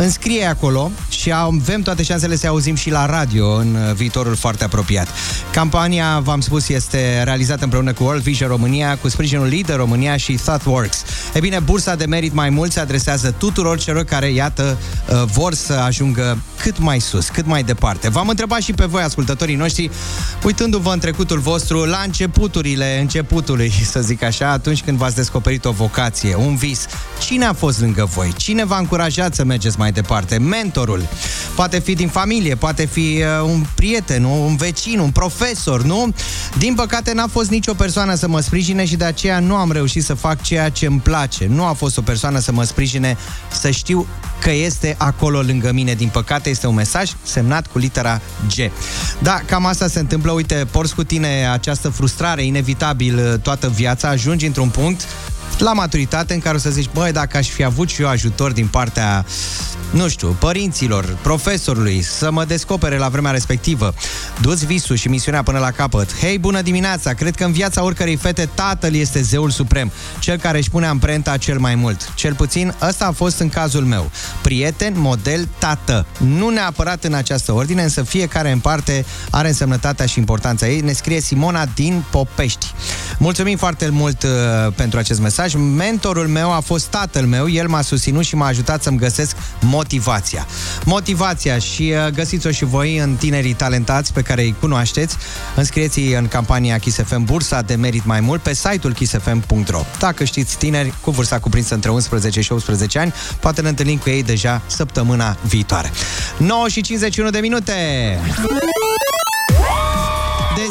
Înscrie acolo și avem toate șansele să auzim și la radio în uh, viitorul foarte apropiat. Campania, v-am spus, este realizată împreună cu World Vision România, cu sprijinul Leader România și ThoughtWorks. E bine, bursa de merit mai mult se adresează tuturor celor care, iată, uh, vor să ajungă cât mai sus, cât mai departe. V-am întrebat și pe voi, ascultătorii noștri, uitându-vă în trecutul vostru, la începuturile începutului, să zic așa, atunci când v-ați descoperit o vocație, un vis. Cine a fost lângă voi? Cine v-a încurajat să mergeți mai departe? Mentorul. Poate fi din familie, poate fi uh, un prieten, un vecin, un profesor, nu? Din păcate n-a fost nicio persoană să mă sprijine și de aceea nu am reușit să fac ceea ce îmi place. Nu a fost o persoană să mă sprijine să știu că este acolo lângă mine. Din păcate este un mesaj semnat cu litera G. Da, cam asta se întâmplă. Uite, porți cu tine această frustrare inevitabil uh, toată viața, ajungi într-un punct la maturitate în care o să zici, băi, dacă aș fi avut și eu ajutor din partea nu știu, părinților, profesorului, să mă descopere la vremea respectivă. Du-ți visul și misiunea până la capăt. Hei, bună dimineața! Cred că în viața oricărei fete tatăl este zeul suprem, cel care își pune amprenta cel mai mult. Cel puțin, ăsta a fost în cazul meu. Prieten, model, tată. Nu neapărat în această ordine, însă fiecare în parte are însemnătatea și importanța ei. Ne scrie Simona din Popești. Mulțumim foarte mult uh, pentru acest mesaj. Mentorul meu a fost tatăl meu, el m-a susținut și m-a ajutat să-mi găsesc motivația. Motivația și uh, găsiți-o și voi în tinerii talentați pe care îi cunoașteți. Înscrieți în campania Kiss FM Bursa de merit mai mult pe site-ul kissfm.ro. Dacă știți tineri cu vârsta cuprinsă între 11 și 18 ani, poate ne întâlnim cu ei deja săptămâna viitoare. 9 și 51 de minute!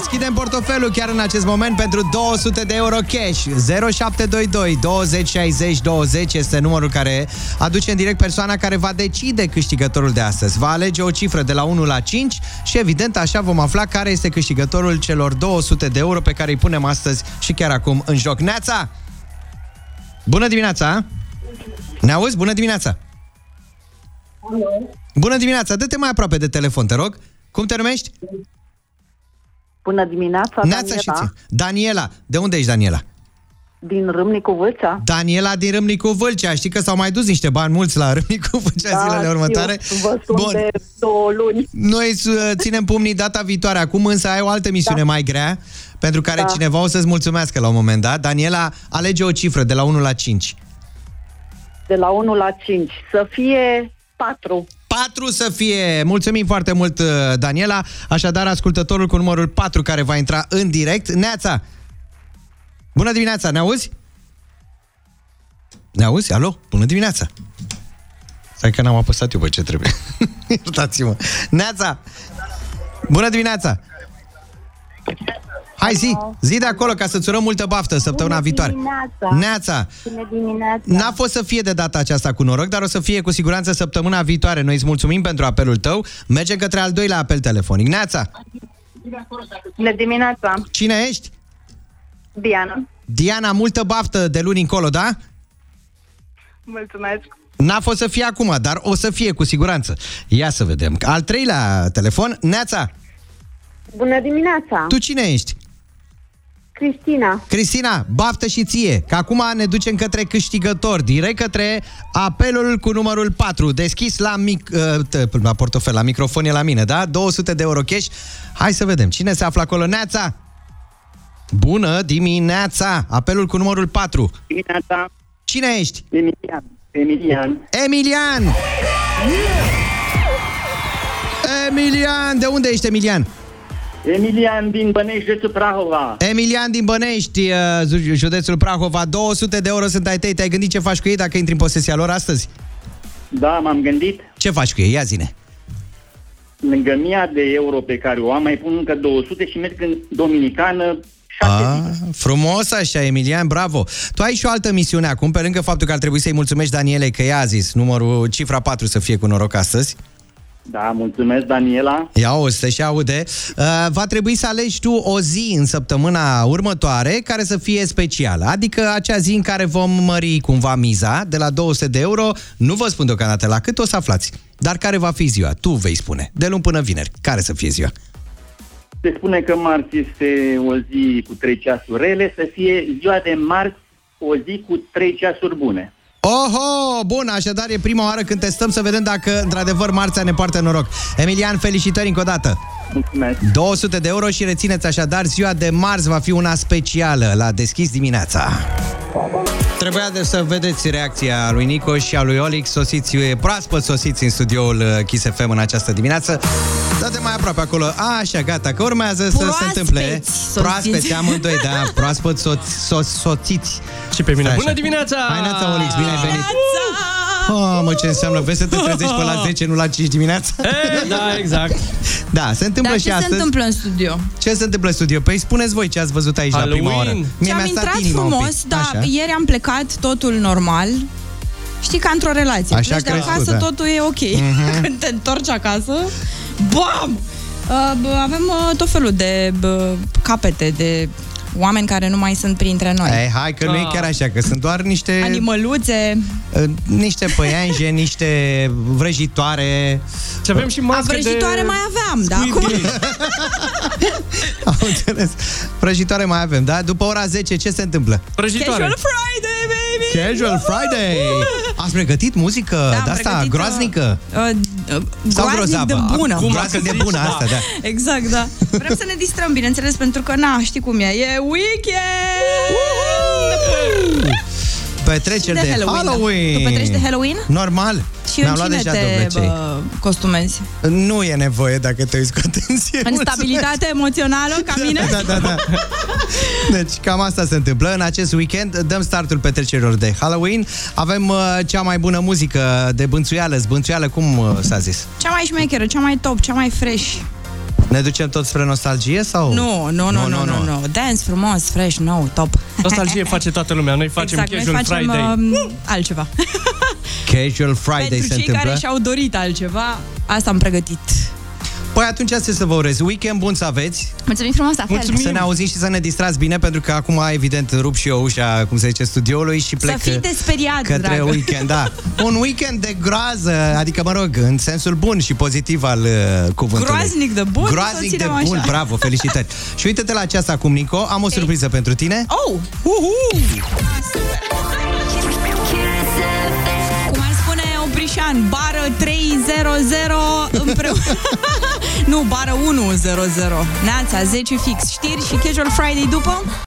Deschidem portofelul chiar în acest moment pentru 200 de euro cash. 0722 20 60 20 este numărul care aduce în direct persoana care va decide câștigătorul de astăzi. Va alege o cifră de la 1 la 5 și evident așa vom afla care este câștigătorul celor 200 de euro pe care îi punem astăzi și chiar acum în joc. Neața! Bună dimineața! Ne auzi? Bună dimineața! Bună dimineața! Dă-te mai aproape de telefon, te rog. Cum te numești? Bună dimineața, Neața Daniela, și ție. Daniela. De unde ești, Daniela? din Râmnicu Vâlcea. Daniela din Râmnicu Vâlcea. Știi că s-au mai dus niște bani mulți la Râmnicu Vâlcea Da, zilele știu, următoare. Vă sunt de două luni. Noi uh, ținem pumnii data viitoare. Acum însă ai o altă misiune mai grea, pentru care Da. cineva o să-ți mulțumească la un moment dat. Daniela, alege o cifră de la 1 la 5. De la 1 la 5. Să fie 4. 4 să fie. Mulțumim foarte mult, uh, Daniela. Așadar, ascultătorul cu numărul 4 care va intra în direct. Neața! Bună dimineața, ne auzi? Ne auzi? Alo? Bună dimineața! Stai că n-am apăsat eu pe ce trebuie. Iertați-mă. Neața! Bună dimineața! Hai zi, zi de acolo ca să-ți urăm multă baftă săptămâna Bună viitoare. dimineața. Neața! Bună dimineața. N-a fost să fie de data aceasta cu noroc, dar o să fie cu siguranță săptămâna viitoare. Noi îți mulțumim pentru apelul tău. Mergem către al doilea apel telefonic. Neața! Bună dimineața. Cine ești? Diana. Diana, multă baftă de luni încolo, da? Mulțumesc. N-a fost să fie acum, dar o să fie cu siguranță. Ia să vedem. Al treilea telefon, Neața, Bună dimineața. tu cine ești? Cristina. Cristina, baftă și ție, că acum ne ducem către câștigător, direct către apelul cu numărul 4, deschis la, mic, uh, t- la portofel, la microfon e la mine, da? 200 de euro cash. Hai să vedem, cine se află acolo? Neața! Bună dimineața! Apelul cu numărul 4. Dimineața. Cine ești? Emilian. Emilian. Emilian! Emilian! De unde ești, Emilian? Emilian din Bănești, județul Prahova. Emilian din Bănești, uh, ju- județul Prahova, 200 de euro sunt ai tăi. Te-ai gândit ce faci cu ei dacă intri în posesia lor astăzi? Da, m-am gândit. Ce faci cu ei? Ia zine. Lângă mia de euro pe care o am, mai pun încă 200 și merg în Dominicană A, frumos așa, Emilian, bravo. Tu ai și o altă misiune acum, pe lângă faptul că ar trebui să-i mulțumești Danielei că ea a zis numărul, cifra 4 să fie cu noroc astăzi. Da, mulțumesc, Daniela. Ia o, se și aude. Uh, va trebui să alegi tu o zi în săptămâna următoare care să fie specială. Adică acea zi în care vom mări cumva miza de la 200 de euro. Nu vă spun deocamdată la cât o să aflați. Dar care va fi ziua? Tu vei spune. De luni până vineri. Care să fie ziua? Se spune că marți este o zi cu 3 ceasuri rele, să fie ziua de marți o zi cu 3 ceasuri bune. Oho, bun, așadar e prima oară când testăm să vedem dacă într-adevăr marțea ne poartă noroc. Emilian, felicitări încă o dată! Mulțumesc! 200 de euro și rețineți așadar, ziua de marți va fi una specială la deschis dimineața. Trebuia de să vedeți reacția lui Nico și a lui Olix, sosiți, proaspăt sosiți în studioul uh, Kiss FM în această dimineață. Dă-te mai aproape acolo. A, așa, gata, că urmează să se Proaspeți întâmple. sosiți. Proaspeți, amândoi, da, proaspăt so- so- soțiți. Și pe mine. Stai Bună așa. dimineața! Hai, Neața, Olix, bine ai venit! Oh, mă, ce înseamnă? Vezi să te trezești pe la 10, nu la 5 dimineața? E, da, exact. Da, se întâmplă Dar și ce astăzi. se întâmplă în studio? Ce se întâmplă în studio? Păi spuneți voi ce ați văzut aici Halloween. la prima oră. Și am mi-a stat intrat inima un frumos, pic. dar Așa. ieri am plecat, totul normal. Știi, ca într-o relație. Așa Pleci de crezi tu, acasă, da. totul e ok. Mhm. Când te întorci acasă, bam! Uh, bă, avem uh, tot felul de bă, capete, de oameni care nu mai sunt printre noi. Ei, hai că nu e Ah. chiar așa, că sunt doar niște... Animăluțe. uh, Niște păianje, niște vrăjitoare. Și avem și A, vrăjitoare mai aveam, da? Acum... Am înțeles. Vrăjitoare mai avem, da? După ora 10, ce se întâmplă? Casual Friday, baby! Casual Friday! Ați pregătit muzică Da, am de asta pregătit, groaznică? Uh, uh, Sau groaznic grozavă? de bună. Acum Groaznic de bună, asta, da. Exact, da. Vrem să ne distrăm, bineînțeles, pentru că, na, știi cum e, e weekend! Petreceri de de, Halloween, da. Halloween. Tu petreci de Halloween? Normal. Și Mi-am în luat cine deja te dovlecei. bă, costumezi? Nu e nevoie dacă te uiți cu atenție. În Mulțumesc. stabilitate emoțională, ca mine? Da, da, da. Deci cam asta se întâmplă. În acest weekend dăm startul petrecerilor de Halloween. Avem uh, cea mai bună muzică de bânțuială, zbânțuială, cum uh, s-a zis? Cea mai șmecheră, cea mai top, cea mai fresh. Ne ducem tot spre nostalgie sau? Nu, nu, nu, nu, nu, nu. Dance frumos, fresh, nou, top. Nostalgie face toată lumea. Noi facem exact, Casual noi facem Friday. Uh, altceva. Casual Friday Pentru se cei întâmplă. care și-au dorit altceva, asta am pregătit. Păi atunci ce să vă urez? Weekend bun să aveți. Mulțumim frumos, la fel. Să ne auzim și să ne distrați bine, pentru că acum, evident, rup și eu ușa, cum se zice, studioului și plec fii desperiat, către dragă. weekend. Da. Un weekend de groază, adică, mă rog, în sensul bun și pozitiv al uh, cuvântului. Groaznic de bun, să Groaznic de ținem bun, așa. bravo, felicitări. și uite-te la ceas acum, Nico, am o surpriză pentru tine. Oh! Cum Oprișan, bară 300 împreună... nu, bară 100. Neața, 10 fix. Știri și Casual Friday după?